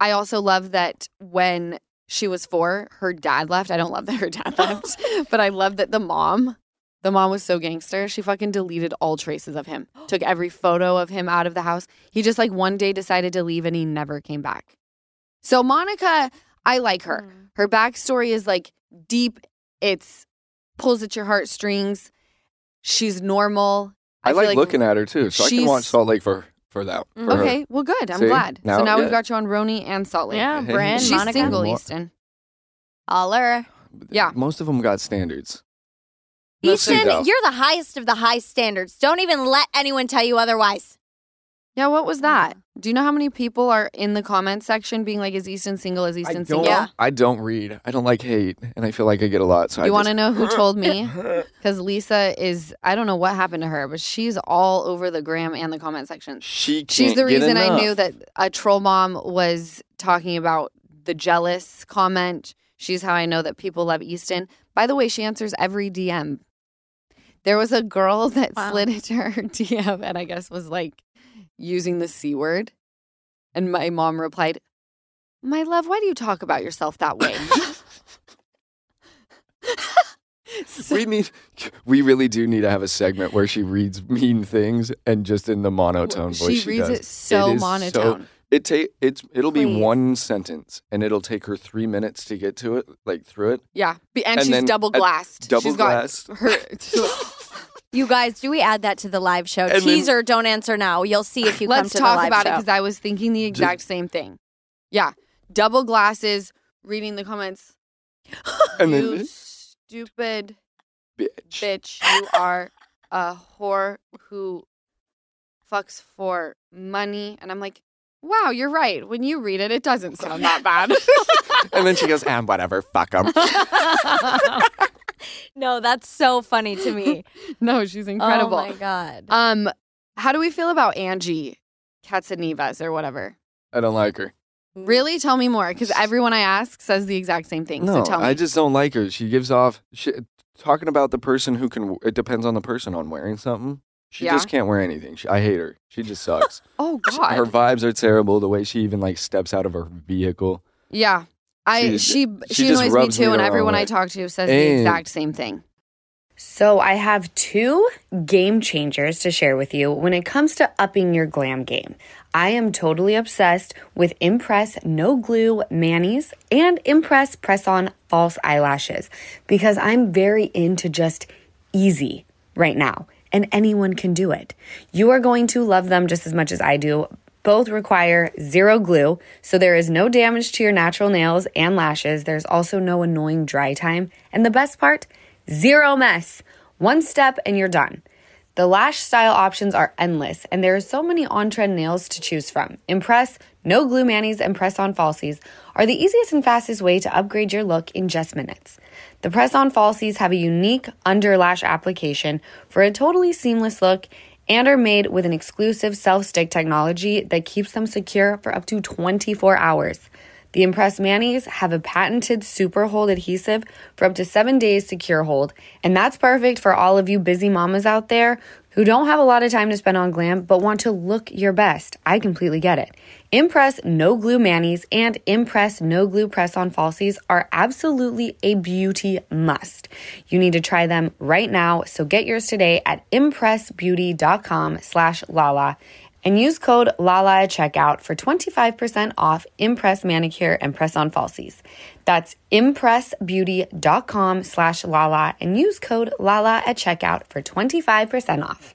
I also love that when she was 4, her dad left. I don't love that her dad left, but I love that the mom the mom was so gangster. She fucking deleted all traces of him. Took every photo of him out of the house. He just like one day decided to leave and he never came back. So Monica, I like her. Mm. Her backstory is like deep. It's pulls at your heartstrings. She's normal. I, feel like, looking at her too, so I can watch Salt Lake for for that. Mm-hmm. for her. Okay, well, good. I'm See? glad. so Now- now yeah. we've got you on RHONY and Salt Lake. Yeah, Hey, brand She's Monica. single, Mo- Easton. Holler. Yeah. Most of them got standards. Mostly Easton, though. you're the highest of the high standards. Don't even let anyone tell you otherwise. Yeah, what was that? Do you know how many people are in the comment section being like, "Is Easton single? Is I Easton don't, single?" Yeah. I don't read. I don't like hate, and I feel like I get a lot. So You want to know who told me? Because Lisa is, I don't know what happened to her, but she's all over the gram and the comment section. She can't She's the get reason I knew that a troll mom was talking about the jealous comment. She's how I know that people love Easton. By the way, she answers every DM. There was a girl that Wow. slid into her DM and I guess was like using the C word. And my mom replied, My love, why do you talk about yourself that way? So- we need. We really do need to have a segment where she reads mean things and just in the monotone voice. she She, reads does. it so is monotone. it take it's it'll Please. be one sentence and it'll take her three minutes to get to it, like through it. yeah. And, And she's double glassed. double she's glassed. her You guys, do we add that to the live show? And then- Teaser, don't answer now. You'll see if you come to the live show. Let's talk about it because I was thinking the exact same thing. Yeah. Double glasses, reading the comments. And you then stupid bitch. bitch, you are a whore who fucks for money. And I'm like, wow, you're right. When you read it, it doesn't sound that bad. And then she goes, and whatever, fuck them. no, that's so funny to me. no, she's incredible. Oh my god. Um, how do we feel about Angie Katsanevas or whatever? I don't like her. Really? Tell me more, because everyone I ask says the exact same thing. No, so tell me. I just don't like her. She gives off she, talking about the person who can. It depends on the person on wearing something. She Yeah. just can't wear anything. She, I hate her. She just sucks. oh She- God. her vibes are terrible. The way she even like steps out of her vehicle. yeah. I She- she she, she annoys me rubs me too, and the wrong everyone I talk to says the exact same thing. So, I have two game changers to share with you when it comes to upping your glam game. I am totally obsessed with Impress No Glue Manis and Impress Press On False Eyelashes because I'm very into just easy right now, and anyone can do it. You are going to love them just as much as I do. Both require zero glue, so there is no damage to your natural nails and lashes. There's also no annoying dry time. And the best part, zero mess. One step and you're done. The lash style options are endless, and there are so many on trend nails to choose from. Impress, no glue manis, and press on falsies are the easiest and fastest way to upgrade your look in just minutes. The press on falsies have a unique under lash application for a totally seamless look and are made with an exclusive self stick technology that keeps them secure for up to 24 hours. The Impress Manis have a patented super hold adhesive for up to seven days secure hold, and that's perfect for all of you busy mamas out there who don't have a lot of time to spend on glam but want to look your best. I completely get it. Impress No Glue Manis and Impress No Glue Press On Falsies are absolutely a beauty must. You need to try them right now, so get yours today at impressbeauty.com slash lala and use code LALA at checkout for 25% off Impress Manicure and Press On Falsies. That's impressbeauty.com slash LALA and use code LALA at checkout for 25% off.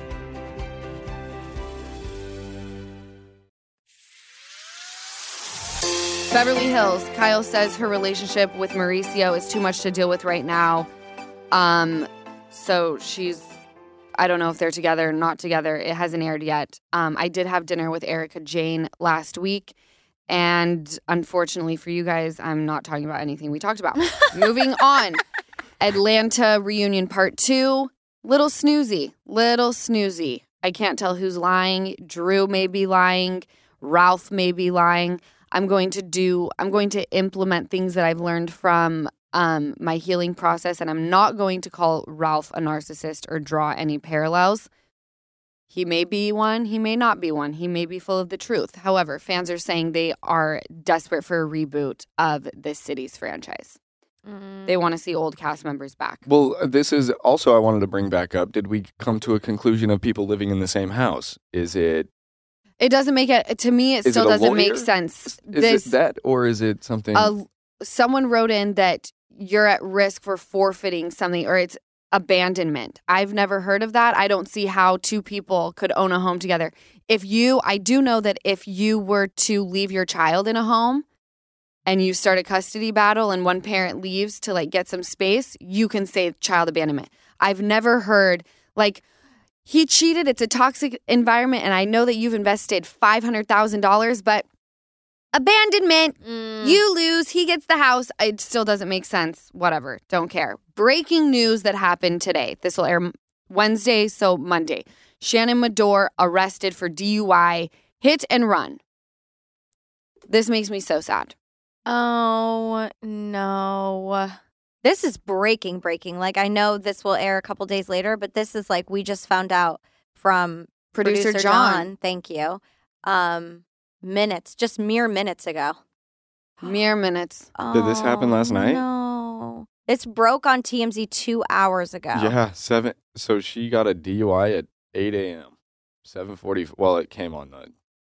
Beverly Hills. Kyle says her relationship with Mauricio is too much to deal with right now. Um, so she's, I don't know if they're together or not together. It hasn't aired yet. Um, I did have dinner with Erika Jayne last week. And unfortunately for you guys, I'm not talking about anything we talked about. Moving on. Atlanta reunion part two. Little snoozy. Little snoozy. I can't tell who's lying. Drew may be lying. Ralph may be lying. I'm going to do, I'm going to implement things that I've learned from um, my healing process, and I'm not going to call Ralph a narcissist or draw any parallels. He may be one, he may not be one, he may be full of the truth. However, fans are saying they are desperate for a reboot of this city's franchise. They want to see old cast members back. Well, this is also I wanted to bring back up. Did we come to a conclusion of people living in the same house? Is it It doesn't make it, to me, it Is still it doesn't make lawyer? sense. is this, it that or is it something? a, someone wrote in that you're at risk for forfeiting something or it's abandonment. I've never heard of that. I don't see how two people could own a home together. If you, I do know that if you were to leave your child in a home and you start a custody battle and one parent leaves to like get some space, you can say child abandonment. I've never heard like he cheated, it's a toxic environment and I know that you've invested $500,000 but abandonment Mm. you lose, he gets the house. It still doesn't make sense. Whatever. Don't care. Breaking news that happened today. This will air Wednesday, so Monday. Shannon Beador arrested for DUI, hit and run. This makes me so sad. Oh no. This is breaking, breaking. Like I know this will air a couple days later, but this is like we just found out from Producer, producer, John. Thank you. Um, minutes, just mere minutes ago. Mere minutes. Did this happen last Oh, night? No, it's broke on TMZ two hours ago. Yeah, seven. So she got a DUI at 8 a.m. 7:40. Well, it came on the.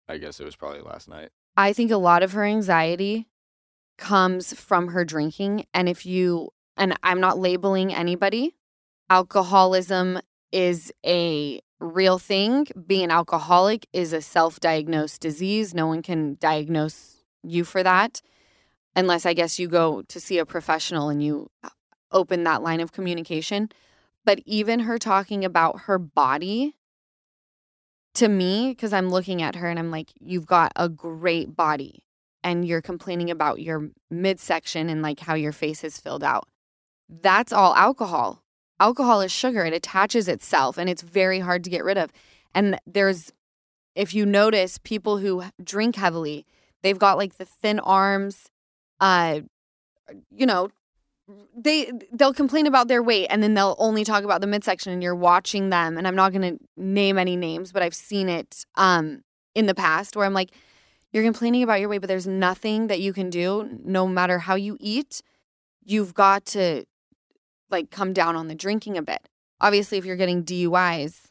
I guess it was probably last night. I think a lot of her anxiety comes from her drinking. And if you, and I'm not labeling anybody, alcoholism is a real thing. Being an alcoholic is a self diagnosed disease. No one can diagnose you for that unless I guess you go to see a professional and you uh, open that line of communication. But even her talking about her body to me, because I'm looking at her and I'm like, you've got a great body and you're complaining about your midsection and like how your face is filled out. That's all alcohol. Alcohol is sugar, it attaches itself and it's very hard to get rid of. And there's, if you notice, people who drink heavily, they've got like the thin arms, uh, you know, they they'll complain about their weight and then they'll only talk about the midsection and you're watching them and I'm not going to name any names but I've seen it um in the past where I'm like you're complaining about your weight but there's nothing that you can do no matter how you eat you've got to like come down on the drinking a bit. Obviously if you're getting DUIs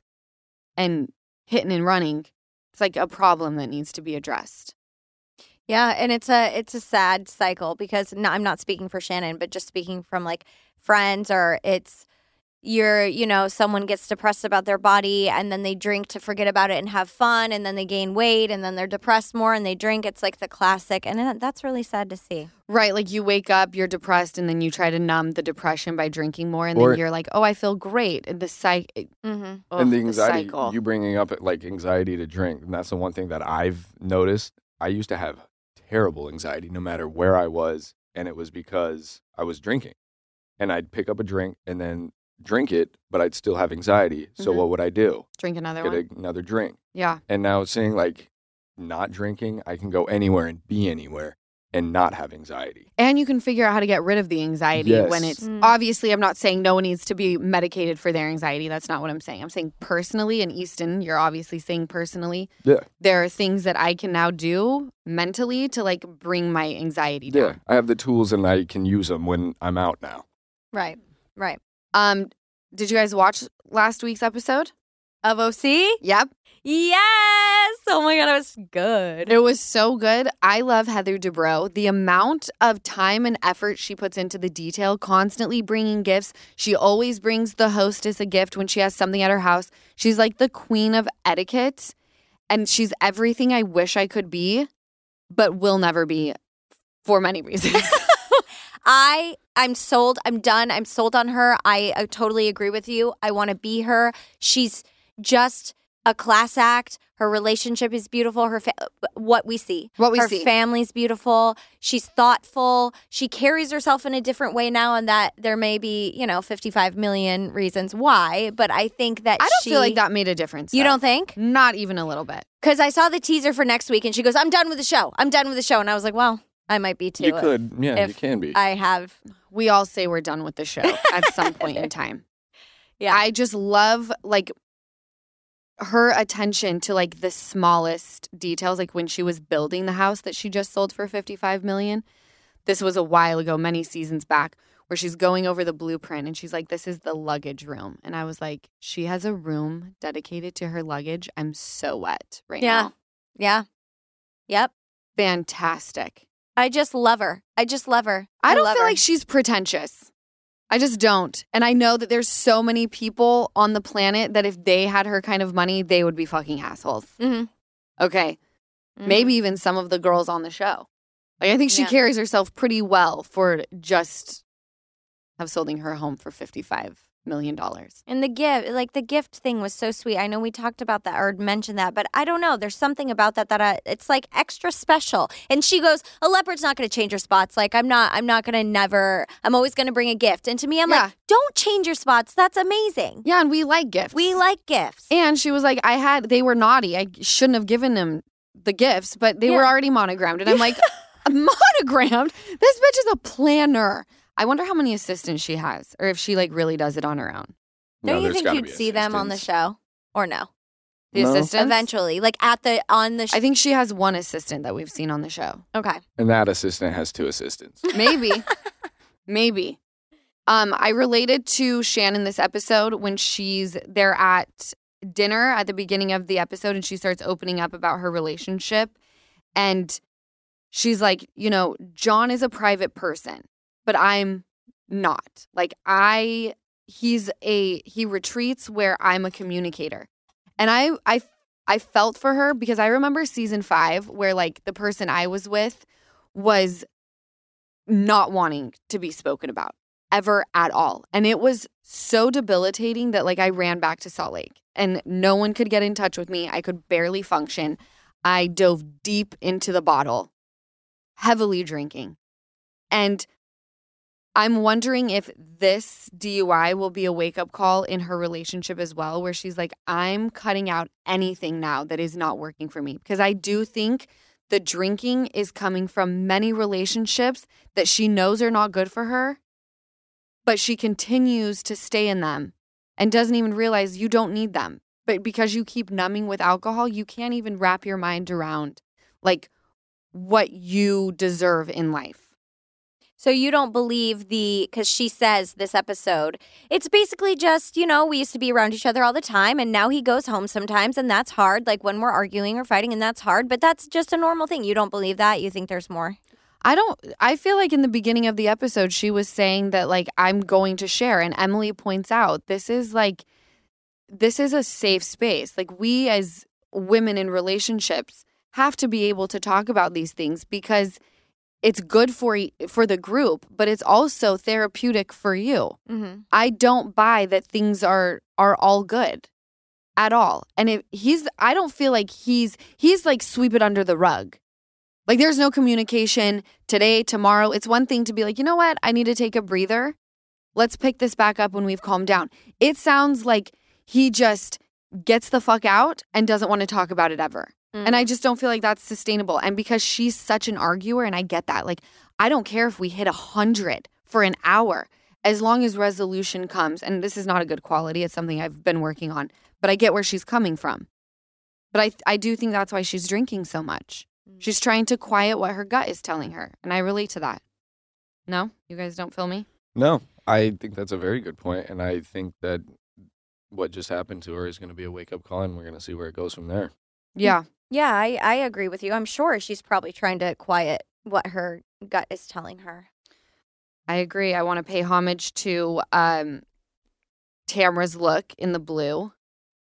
and hitting and running it's like a problem that needs to be addressed. Yeah, and it's a it's a sad cycle because I'm not speaking for Shannon, but just speaking from like friends or it's you're you know someone gets depressed about their body and then they drink to forget about it and have fun and then they gain weight and then they're depressed more and they drink it's like the classic and that's really sad to see Right, like you wake up, you're depressed, and then you try to numb the depression by drinking more, and Or- then you're like, "Oh, I feel great." And the psych, mm-hmm. and the anxiety, cycle. you bringing up like anxiety to drink, and that's the one thing that I've noticed. I used to have terrible anxiety no matter where I was, and it was because I was drinking, and I'd pick up a drink and then drink it, but I'd still have anxiety. So Mhm. what would I do? drink another Get one. a, another drink, yeah, and now seeing like not drinking, I can go anywhere and be anywhere and not have anxiety. and you can figure out how to get rid of the anxiety when it's Mm. obviously. I'm not saying no one needs to be medicated for their anxiety. That's not what I'm saying. I'm saying personally, and Easton, you're obviously saying personally. Yeah. there are things that I can now do mentally to like bring my anxiety Yeah. I have the tools and I can use them when I'm out now. right right Um, did you guys watch last week's episode? of OC Yep. yes oh my god it was good It was so good. I love Heather Dubrow. The amount of time and effort she puts into the detail, constantly bringing gifts. She always brings the hostess a gift when she has something at her house. She's like the queen of etiquette, and she's everything I wish I could be, but will never be for many reasons. I I'm sold. I'm done. I'm sold on her. I, I totally agree with you. I want to be her. She's just a class act. Her relationship is beautiful. Her fa- what we see. what we her see. family's beautiful. She's thoughtful. She carries herself in a different way now, and that there may be you know 55 million reasons why. But I think that I don't she, feel like that made a difference. You though. don't think? Not even a little bit. Because I saw the teaser for next week, and she goes, "I'm done with the show. I'm done with the show," and I was like, "Well, I might be too. you could, yeah, you can be. I have, We all say we're done with the show at some point in time. yeah. I just love like her attention to like the smallest details like when she was building the house that she just sold for 55 million. This was a while ago, many seasons back, where she's going over the blueprint and she's like this is the luggage room. And I was like she has a room dedicated to her luggage. I'm so wet right Yeah. now. Yeah. Yeah, yep." Fantastic. I just love her. I just love her. I don't feel her. like she's pretentious. I just don't. And I know that there's so many people on the planet that if they had her kind of money, they would be fucking assholes. Mhm. Okay. Mhm. Maybe even some of the girls on the show. Like I think she Yeah. carries herself pretty well for just have solding her home for $55 million. dollars. And the gift, like the gift thing was so sweet. I know we talked about that or mentioned that, but I don't know. There's something about that that I, it's like extra special. And she goes, "A leopard's not going to change her spots. Like I'm not. I'm not going to never. I'm always going to bring a gift." And to me, I'm Yeah. like, "Don't change your spots. That's amazing. Yeah, and we like gifts. We like gifts." And she was like, I had, they were naughty. I shouldn't have given them the gifts, but they were already monogrammed. And I'm like, monogrammed? This bitch is a planner. I wonder how many assistants she has or if she like really does it on her own. don't No, you there's think gotta you'd be see them on the assistants. show or no? The No. assistants? Eventually, like at the on the. Sh- I think she has one assistant that we've seen on the show. okay. And that assistant has two assistants. Maybe. Maybe. Um, I related to Shannon this episode when she's they're at dinner at the beginning of the episode and she starts opening up about her relationship. And she's like, you know, John is a private person, but I'm not. Like I he's a he retreats where I'm a communicator. And I I I felt for her because I remember season 5 where like the person I was with was not wanting to be spoken about ever at all. And it was so debilitating that like I ran back to Salt Lake and no one could get in touch with me. I could barely function. I dove deep into the bottle, heavily drinking. And I'm wondering if this DUI will be a wake up call in her relationship as well, where she's like, I'm cutting out anything now that is not working for me. Because I do think the drinking is coming from many relationships that she knows are not good for her, but she continues to stay in them and doesn't even realize you don't need them. But because you keep numbing with alcohol, you can't even wrap your mind around like what you deserve in life. So you don't believe the because she says this episode, it's basically just you know we used to be around each other all the time, and now he goes home sometimes, and that's hard. Like when we're arguing or fighting, and that's hard. But that's just a normal thing. You don't believe that? You think there's more? I don't I feel like in the beginning of the episode she was saying that like I'm going to share and Emily points out this is like this is a safe space. Like we as women in relationships have to be able to talk about these things because it's good for for the group, but it's also therapeutic for you. Mm-hmm. I don't buy that things are are all good at all. And if he's I don't feel like he's he's like sweep it under the rug. Like there's no communication today, tomorrow. It's one thing to be like, "You know what? I need to take a breather. Let's pick this back up when we've calmed down." It sounds like he just gets the fuck out and doesn't want to talk about it ever. And I mm. just don't feel like that's sustainable. And because she's such an arguer, and I get that, like, I don't care if we hit a hundred for an hour as long as resolution comes. And this is not a good quality. It's something I've been working on, but I get where she's coming from. But I, I do think that's why she's drinking so much. Mm. She's trying to quiet what her gut is telling her. And I relate to that. No? You guys don't feel me? No, I think that's a very good point, and I think that what just happened to her is going to be a wake up call, and we're going to see where it goes from there. Yeah. Yeah, I, I agree with you. I'm sure she's probably trying to quiet what her gut is telling her. I agree. I want to pay homage to um, Tamara's look in the blue.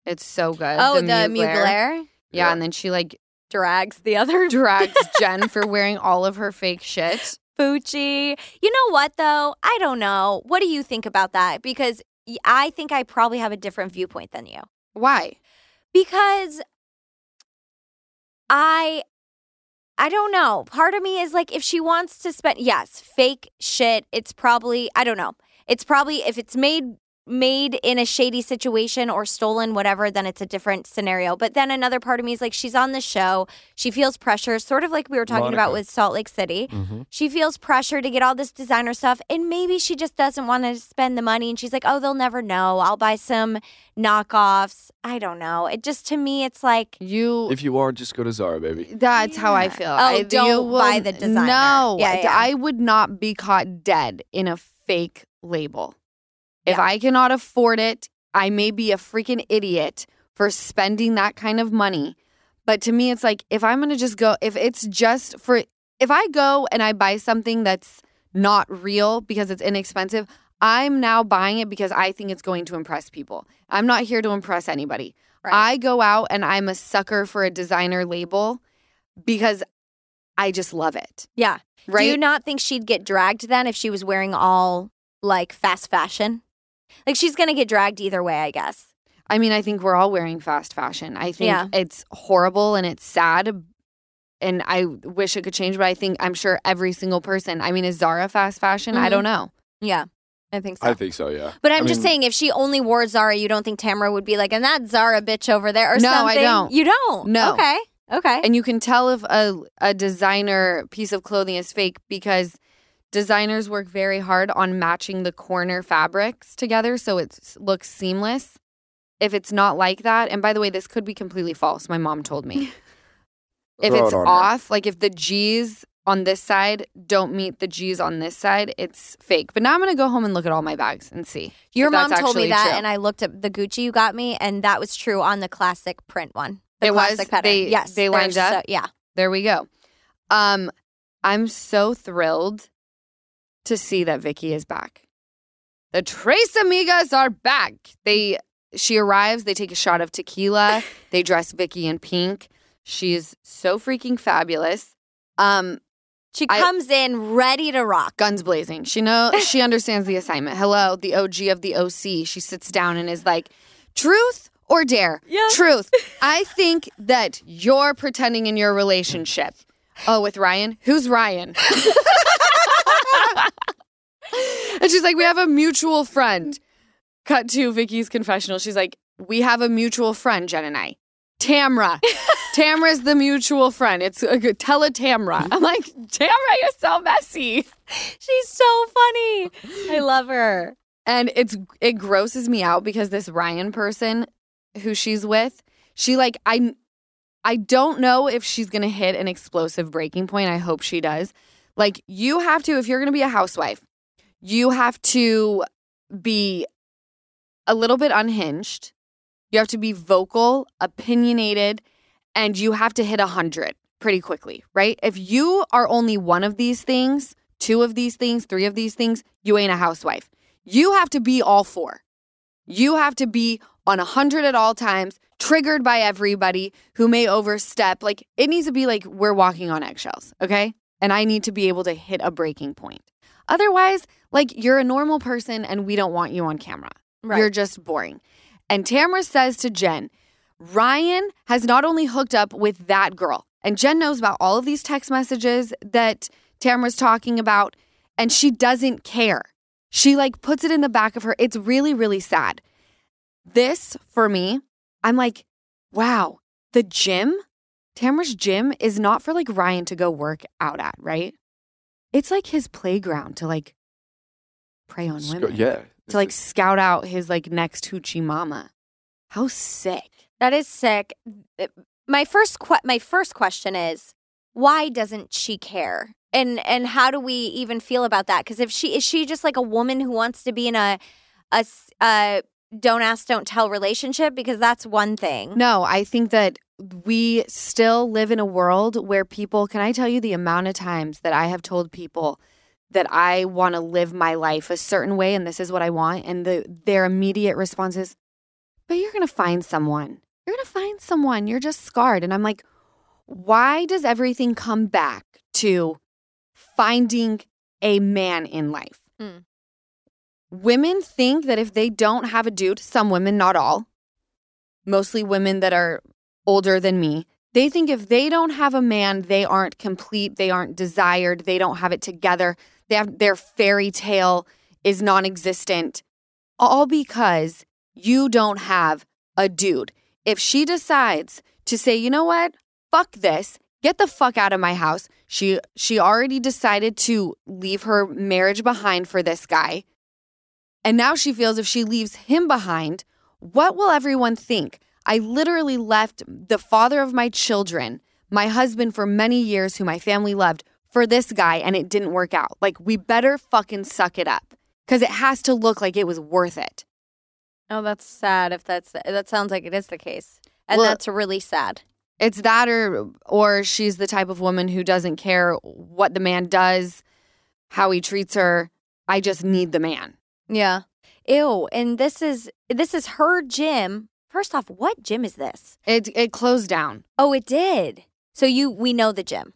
It's so good. oh, the, mute glare. Mugler Yeah, Yeah. and then she like drags the other drags Jen for wearing all of her fake shit. Fucci. You know what though? I don't know. What do you think about that? Because I think I probably have a different viewpoint than you. Why? Because I I don't know. Part of me is like if she wants to spend yes, fake shit, it's probably I don't know. It's probably if it's made made in a shady situation or stolen whatever then it's a different scenario but then another part of me is like she's on the show she feels pressure sort of like we were talking about with salt lake city Mm-hmm. she feels pressure to get all this designer stuff and maybe she just doesn't want to spend the money and she's like oh they'll never know i'll buy some knockoffs i don't know it just to me it's like You If you are, just go to Zara, baby. That's how I feel. Oh, I, don't you will- buy the designer. No, Yeah, yeah. I would not be caught dead in a fake label. If Yeah. I cannot afford it, I may be a freaking idiot for spending that kind of money. But to me, it's like if I'm gonna just go, if it's just for, if I go and I buy something that's not real because it's inexpensive, I'm now buying it because I think it's going to impress people. I'm not here to impress anybody. Right. I go out and I'm a sucker for a designer label because I just love it. Yeah. Right? Do you not think she'd get dragged then if she was wearing all like fast fashion? Like she's gonna get dragged either way, I guess. I mean, I think we're all wearing fast fashion. I think Yeah. it's horrible and it's sad. And I wish it could change, but I think I'm sure every single person. I mean, is Zara fast fashion? I Mhm. don't know. Yeah, I think so. I think so. Yeah. but I'm I just mean, saying, if she only wore Zara, you don't think Tamara would be like, and that Zara bitch over there or No, I don't. You don't? No. Okay. Okay. And you can tell if a, a designer piece of clothing is fake because designers work very hard on matching the corner fabrics together so it looks seamless. If it's not like that, and by the way, this could be completely false. My mom told me. if it's it on her. off, like if the G's on this side don't meet the G's on this side, it's fake. But now I'm gonna go home and look at all my bags and see. Your mom told me that, true. and I looked at the Gucci you got me, and that was true on the classic print one. The It was? classic pattern. They- yes, they lined up? so- yeah. There we go. Um, I'm so thrilled to see that Vicky is back. The Tres Amigas are back. They she arrives, they take a shot of tequila, they dress Vicky in pink. She's so freaking fabulous. Um, She I- comes in ready to rock. guns blazing. She know she understands the assignment. Hello, the OG of the OC. She sits down and is like, "Truth or dare? Yeah. Truth. I think that you're pretending in your relationship. Oh, with Ryan? Who's Ryan?" And she's like, "We have a mutual friend." Cut to Vicky's confessional. She's like, "We have a mutual friend, Jen and I. Tamra. Tamra's the mutual friend. It's a good tell a Tamra. Mm-hmm. I'm like, Tamra, you're so messy. She's so funny. I love her. And it's it grosses me out because this Ryan person who she's with, she like I I don't know if she's going to hit an explosive breaking point. I hope she does. Like you have to if you're going to be a housewife, you have to be a little bit unhinged. You have to be vocal, opinionated, and you have to hit a 100 pretty quickly, right? If you are only one of these things, two of these things, three of these things, you ain't a housewife. You have to be all four. You have to be on a 100 at all times, triggered by everybody who may overstep. Like it needs to be like we're walking on eggshells, okay? And I need to be able to hit a breaking point. Otherwise, like you're a normal person and we don't want you on camera. Right. You're just boring. And Tamara says to Jen, Ryan has not only hooked up with that girl, and Jen knows about all of these text messages that Tamara's talking about, and she doesn't care. She like puts it in the back of her. It's really, really sad. This, for me, I'm like, wow, the gym, Tamara's gym is not for like Ryan to go work out at, right? It's like his playground to like prey on Sc- women Yeah. to like scout out his like next hoochie mama. How sick. That is sick. My first que- my first question is why doesn't she care? And and how do we even feel about that? Because if she is she just like a woman who wants to be in a a s- a don't ask don't tell relationship because that's one thing. No, I think that we still live in a world where people, can I tell you the amount of times that I have told people that I want to live my life a certain way and this is what I want and the their immediate response is, "But you're going to find someone. You're going to find someone. You're just scarred." And I'm like, "Why does everything come back to finding a man in life?" Hmm. Women think that if they don't have a dude, some women, not all, mostly women that are older than me, they think if they don't have a man, they aren't complete, they aren't desired, they don't have it together, they have their fairy tale is non-existent, all because you don't have a dude. If she decides to say, "You know what? Fuck this. Get the fuck out of my house." She she already decided to leave her marriage behind for this guy. And now she feels if she leaves him behind, what will everyone think? I literally left the father of my children, my husband for many years, who my family loved, for this guy, and it didn't work out. Like, we better fucking suck it up because it has to look like it was worth it. Oh, that's sad if that's that sounds like it is the case. And Well- that's really sad. It's that or or she's the type of woman who doesn't care what the man does, how he treats her. I just need the man. Yeah. Ew. And this is this is her gym. First off, what gym is this? It it closed down. Oh, it did. So you we know the gym.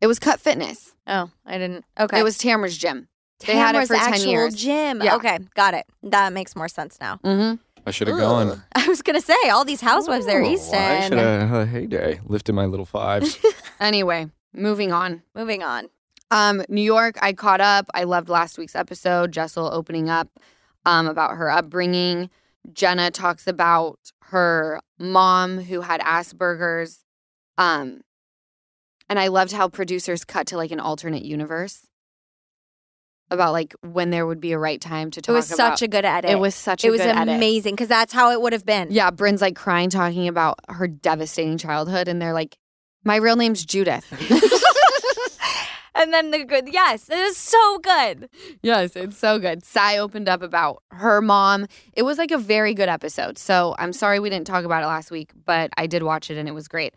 It was Cut Fitness. Oh, I didn't. Okay. It was Tamara's gym. They had it Tamara's for 10 actual years. gym. Yeah. Okay, got it. That makes more sense now. Mm-hmm. I should have gone. I was gonna say all these housewives there, Oh, I should have a heyday. Lifted my little fives. Anyway, moving on. Moving on. Um, New York, I caught up. I loved last week's episode. Jessel opening up um, about her upbringing. Jenna talks about her mom who had Asperger's. Um, and I loved how producers cut to like an alternate universe about like when there would be a right time to talk. It was about. such a good edit. It was such a it was amazing because that's how it would have been. Yeah, Bryn's like crying, talking about her devastating childhood, and they're like, "My real name's Judith." and then the good. Yes, it is so good. Yes, it's so good. Sai opened up about her mom. It was like a very good episode. So I'm sorry we didn't talk about it last week, but I did watch it and it was great.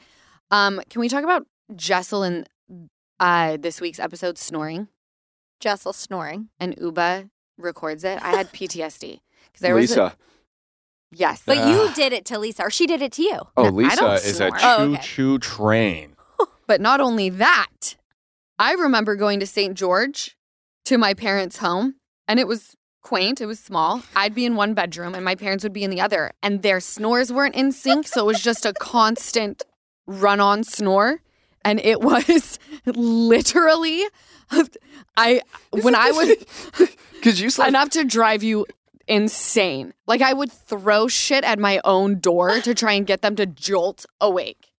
Um, can we talk about Jessel in uh, this week's episode, snoring? Jessel snoring. And Ubah records it. I had PTSD because there was a, Lisa. yes, But Ah. you did it to Lisa, or she did it to you. Oh, Lisa don't is a snore. Oh, choo okay. choo train. But not only that, I remember going to St. George to my parents' home, and it was quaint. It was small. I'd be in one bedroom, and my parents would be in the other, and their snores weren't in sync. So it was just a constant run on snore. And it was literally, I, when I would, Because you slept. enough to drive you insane. Like I would throw shit at my own door to try and get them to jolt awake.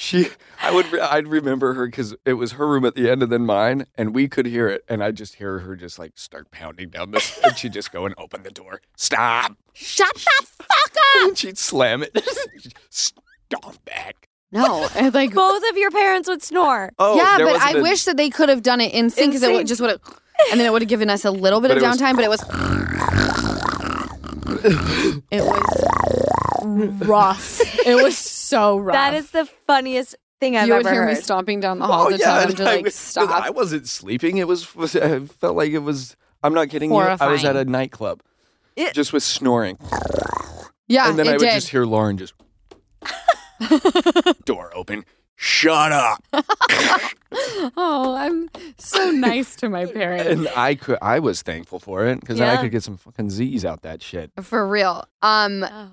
She, I would, re- I'd remember her because it was her room at the end and then mine, and we could hear it, and I'd just hear her just like start pounding down this, and she'd just go and open the door. Stop! Shut the fuck up. And she'd slam it. Stop back. No, and like Both of your parents would snore. Oh, yeah, but wasn't I a- wish that they could have done it in sync because it would just would have, and then it would have given us a little bit of it was- downtime. But it was, it was rough. It was so rough. That is the funniest thing I've you would ever hear heard. me stomping down the hall Oh, to tell them and to I like was- stop. I wasn't sleeping. It was, was I felt like it was. I'm not kidding you. I was at a nightclub, It- just with snoring, yeah, and then it I would did. just hear Lauren just door open. Shut up. oh, I'm so nice to my parents. And I could, I was thankful for it because then I could get some fucking Z's out that shit. For real. Um, Oh,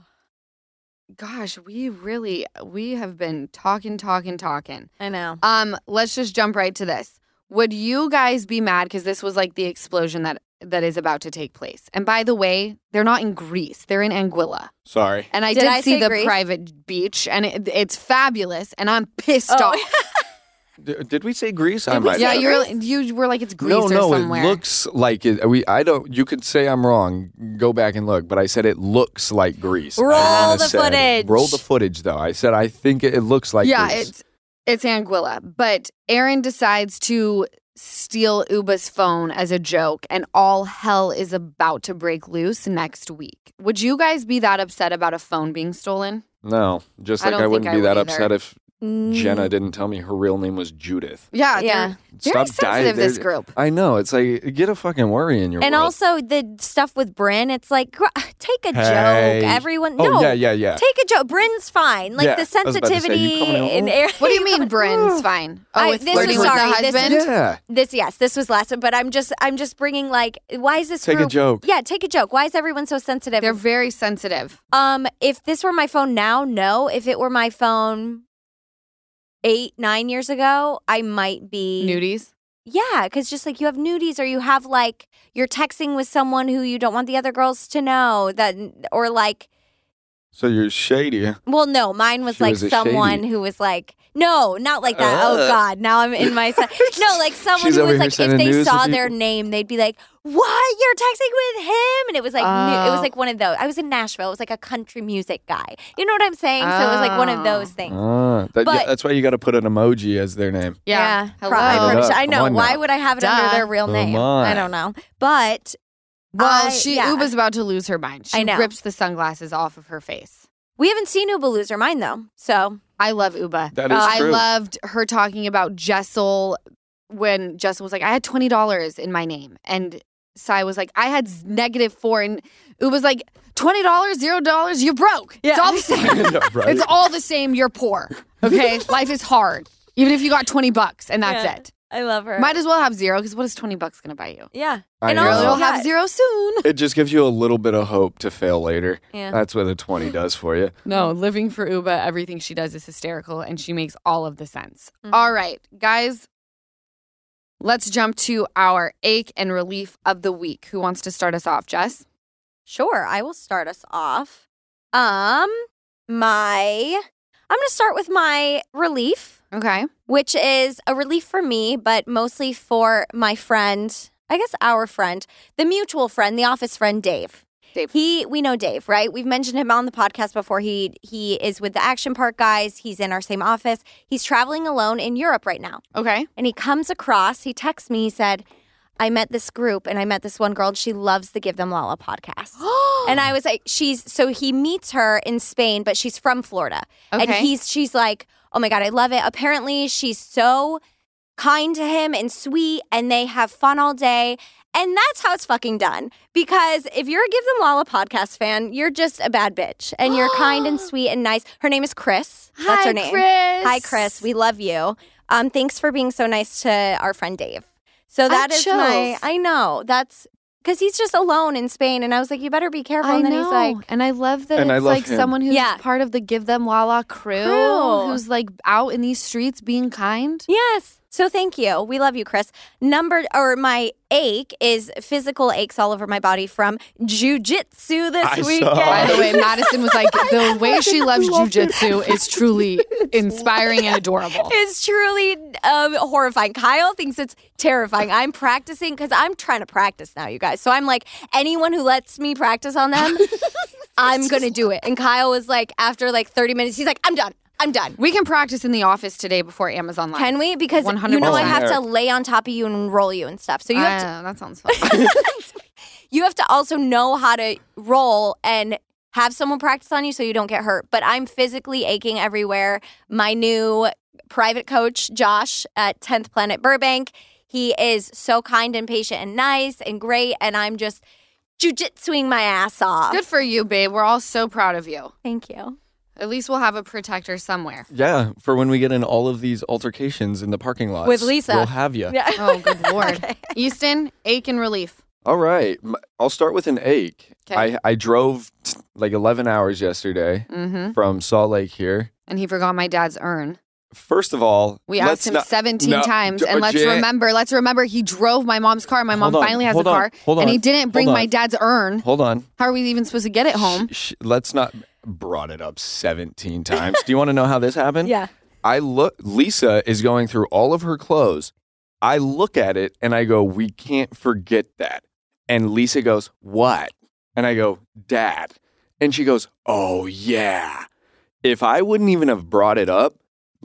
gosh, we really we have been talking, talking, talking. I know. Um, let's just jump right to this. Would you guys be mad because this was like the explosion that that is about to take place? And by the way, they're not in Greece; they're in Anguilla. Sorry. And I Did did, I see the Greece? private beach, and it, it's fabulous. And I'm pissed Oh. off. D- did we say Greece? I might yeah, you were you were like it's Greece no, or no, somewhere. it looks like it. We, I don't. You could say I'm wrong. Go back and look, but I said it looks like Greece. Roll the say- footage. Roll the footage, though. I said I think it, it looks like. yeah, Greece. it's it's Anguilla. But Erin decides to steal Ubah's phone as a joke, and all hell is about to break loose next week. Would you guys be that upset about a phone being stolen? no, just like don't I, wouldn't I be that would upset if Mm. Jenna didn't tell me her real name was Judith. Yeah, Yeah. they're very Stop dying. This group. I know. It's like get a fucking worry in your And world. also the stuff with Bryn, it's like gr- take a Hey. joke. Everyone, Oh no, yeah, yeah, yeah. take a joke. Bryn's fine. Like Yeah, the was about to say, you sensitivity coming home? in air. What do you mean, Bryn's fine? Oh, I- with this flirting was- with sorry, the this husband. is- yeah. This yes, this was last one, but I'm just I'm just bringing like why is this Take a group- joke. Yeah, take a joke. Why is everyone so sensitive? They're very sensitive. um, if this were my phone now, no. If it were my phone eight nine years ago, I might be Nudies. Yeah, because just like you have nudies, or you have like you're texting with someone who you don't want the other girls to know that, or like, So you're shady. well, no, mine was She like was someone shady. who was like, no, not like that. oh uh. God, now I'm in my se- no, like someone She's who was like, if they saw their people. name, they'd be like, what? You're texting with him? And it was like, new, it was Oh. like one of those. I was in Nashville. It was like a country music guy. You know what I'm saying? So it was like one of Oh. those ah. things. Ah, that, yeah, But- that's why you got to put an emoji as their name. Yeah. pro- Hello. I, probably I know. Why would I have it Duh. under their real Come name? on. I don't know. But Well, I- she yeah. Ubah's about to lose her mind. She I know. rips the sunglasses off of her face. We haven't seen Ubah lose her mind though. So I love Ubah. That is uh, I true. loved her talking about Jessel when Jessel was like, I had twenty dollars in my name, and Sai was like, I had negative four, and Ubah's like, twenty dollars, zero dollars, you're broke. It's all the same. No, right? It's all the same. You're poor. Okay, life is hard. Even if you got twenty bucks and that's Yeah. it, I love her. might as well have zero because what is twenty bucks gonna buy you? yeah. I and know. also, You'll have zero soon. it just gives you a little bit of hope to fail later. Yeah. That's what a 20 does for you. No, living for Ubah, everything she does is hysterical and she makes all of the sense. Mhm. All right, guys, let's jump to our ache and relief of the week. Who wants to start us off, Jess? Sure, I will start us off. Um, my I'm gonna start with my relief, Okay. which is a relief for me, but mostly for my friend. I guess our friend, the mutual friend, the office friend, Dave. Dave. He, we know Dave, right? We've mentioned him on the podcast before. He he is with the Action Park guys. He's in our same office. He's traveling alone in Europe right now. Okay. And he comes across, he texts me, he said, I met this group and I met this one girl and she loves the Give Them Lala podcast. and I was like, she's so he meets her in Spain, but she's from Florida. Okay. And he's she's like, Oh my God, I love it. Apparently she's so kind to him and sweet and they have fun all day. And that's how it's fucking done. Because if you're a Give Them Lala podcast fan, you're just a bad bitch. And you're kind and sweet and nice. Her name is Chris. That's Hi, her name. Chris. Hi, Chris. We love you. Um, thanks for being so nice to our friend Dave. So I that is my. I know that's because he's just alone in Spain, and I was like, you better be careful. I and then know. he's like, and I love that And it's love like him. someone who's Yeah. part of the Give Them Lala crew, Crew. who's like out in these streets being kind. yes. So thank you. We love you, Chris. Number or my ache is physical aches all over my body from jujitsu this I saw. weekend. By the way, Madison was like, the way she loves jujitsu is truly inspiring and adorable. It's truly um, horrifying. Kyle thinks it's terrifying. I'm practicing because I'm trying to practice now, you guys. So I'm like, anyone who lets me practice on them, I'm gonna do it. And Kyle was like, after like 30 minutes, he's like, I'm done. I'm done. We can practice in the office today before Amazon Live. Can we? Because 100%. you know I have to lay on top of you and roll you and stuff. So you have to Ah, that sounds fun. you have to also know how to roll and have someone practice on you so you don't get hurt. But I'm physically aching everywhere. My new private coach, Josh at 10th Planet Burbank, he is so kind and patient and nice and great. And I'm just jujitsuing my ass off. Good for you, babe. We're all so proud of you. Thank you. At least we'll have a protector somewhere. Yeah, for when we get in all of these altercations in the parking lot With Lisa. we'll have you. Yeah. Oh, good lord. Easton, ache and relief. All right. I'll start with an ache. 'Kay. I I drove t- like 11 hours yesterday Mm-hmm. from Salt Lake here. And he forgot my dad's urn. First of all, We let's asked him not- 17 no, times. And let's Jan- remember, let's remember he drove my mom's car. My mom on, finally has hold a on, car. hold And he didn't bring my dad's urn. Hold on. How are we even supposed to get it home? Sh- sh- let's not brought it up 17 times. Do you want to know how this happened? Yeah. I look Lisa is going through all of her clothes. I look at it and I go, "We can't forget that." And Lisa goes, "What?" And I go, "Dad." And she goes, "Oh yeah." If I wouldn't even have brought it up,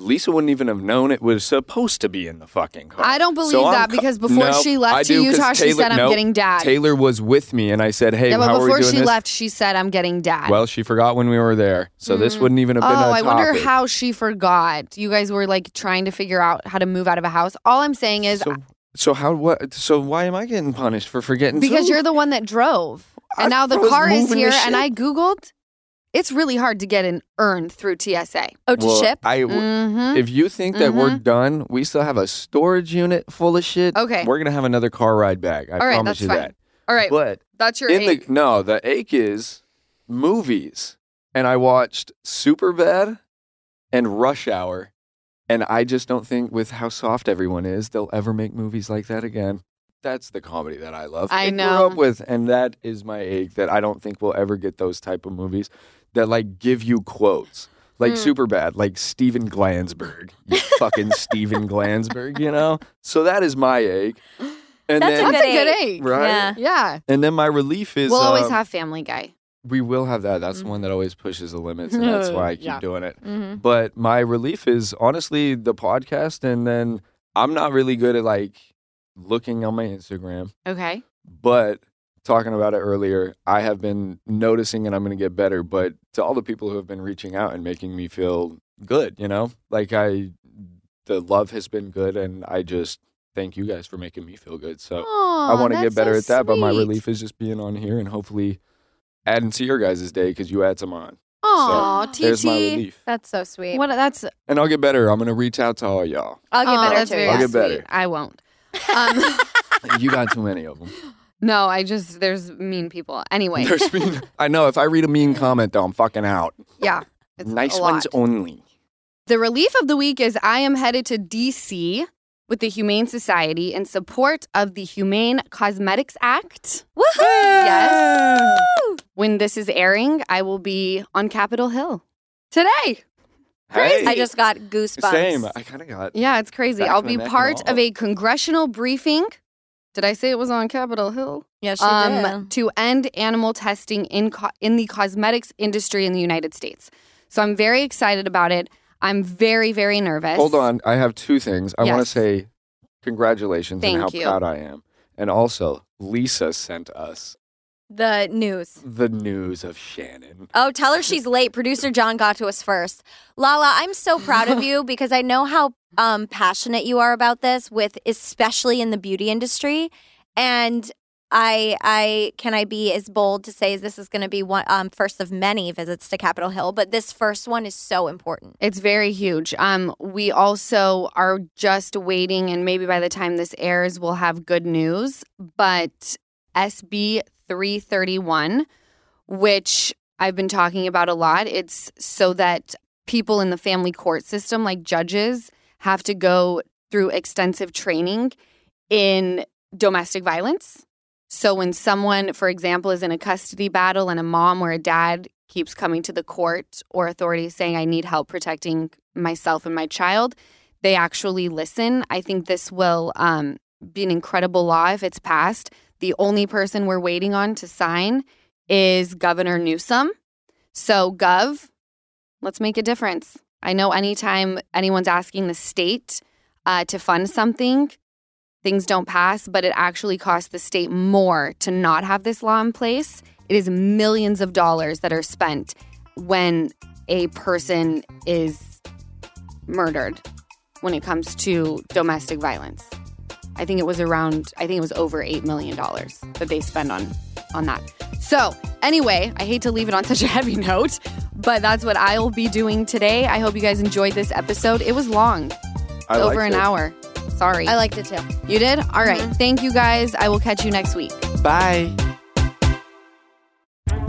Lisa wouldn't even have known it was supposed to be in the fucking car. I don't believe So I'm that because before No, she left to Utah, she said, I'm nope, getting dad. Taylor was with me and I said, "Hey, yeah, but how are we before she this?" left, she said, I'm getting dad. Well, she forgot when we were there, so this Mm. wouldn't even have been. Oh, I wonder how she forgot. You guys were like trying to figure out how to move out of a house. All I'm saying is So, so how? What? So why am I getting punished for forgetting? because too? you're the one that drove. And I now the car is here and. I Googled. It's really hard to get an urn through TSA. Oh, to Well, ship? I, Mm-hmm. if you think that we're done, we still have a storage unit full of shit. Okay. we're gonna have another car ride back. I All right, promise that's you fine. that. All right. But that's your in ache. the no, the ache is movies, and I watched Superbad and Rush Hour, and I just don't think with how soft everyone is, they'll ever make movies like that again. That's the comedy that I love. I and know. Grew up with, and that is my ache that I don't think we'll ever get those type of movies that like give you quotes. Like super bad like Steven Glausberg, you fucking Steven Glausberg, you know. So that is my ache, and That's a then That's a good good ache. ache. right, Yeah. Yeah. and then my relief is We'll always um, have Family Guy. we will have that. That's the one that always pushes the limits, and that's why I keep Yeah. doing it. Mm-hmm. But my relief is honestly the podcast, and then I'm not really good at like looking on my Instagram, Okay. but talking about it earlier. I have been noticing and I'm going to get better, but to all the people who have been reaching out and making me feel good, you know? Like I the love has been good and I just thank you guys for making me feel good. So I want to get better at that, but my relief is just being on here and hopefully adding to your guys' day because you add some on. Aw, So, there's my relief. That's so sweet. What? That's And I'll get better. I'm going to reach out to all y'all. I'll get oh, better too. I'll yeah. get better. sweet. I won't. Um, you got too many of them. No, I just there's mean people. Anyway, There's mean, I know. If I read a mean comment, though, I'm fucking out. yeah, it's nice a ones lot. only. The relief of the week is I am headed to DC with the Humane Society in support of the Humane Cosmetics Act. Woohoo! Yes. When this is airing, I will be on Capitol Hill today. Hey, I just got goosebumps. same. I kind of got. Yeah, it's crazy. Back I'll of the be neck and part all. of a congressional briefing. Did I say it was on Capitol Hill? Yes, she um, did. to end animal testing in co- in the cosmetics industry in the United States. So I'm very excited about it. I'm very very nervous. Hold on. I have two things. I want to say congratulations Thank and how you. proud I am. And also, Lisa sent us The news. the news of Shannon. Oh, tell her she's late. Producer John got to us first. Lala, I'm so proud of you because I know how um, passionate you are about this, with especially in the beauty industry. And I, I can I be as bold to say as this is going to be one um, first of many visits to Capitol Hill, but this first one is so important. It's very huge. Um, we also are just waiting, and maybe by the time this airs, we'll have good news. But SB 331, which I've been talking about a lot, it's so that people in the family court system, like judges, have to go through extensive training in domestic violence. So when someone, for example, is in a custody battle and a mom or a dad keeps coming to the court or authorities saying, I need help protecting myself and my child, they actually listen. I think this will um, be an incredible law if it's passed. The only person we're waiting on to sign is Governor Newsom. So, Gov, let's make a difference. I know anytime anyone's asking the state uh, to fund something, things don't pass, but it actually costs the state more to not have this law in place. It is millions of dollars that are spent when a person is murdered when it comes to domestic violence. I think it was around I think it was over 8 million dollars that they spend on on that. So, anyway, I hate to leave it on such a heavy note, but that's what I will be doing today. I hope you guys enjoyed this episode. It was long. I over an it. hour. Sorry. I liked it too. You did? All right. Mm-hmm. Thank you guys. I will catch you next week. Bye.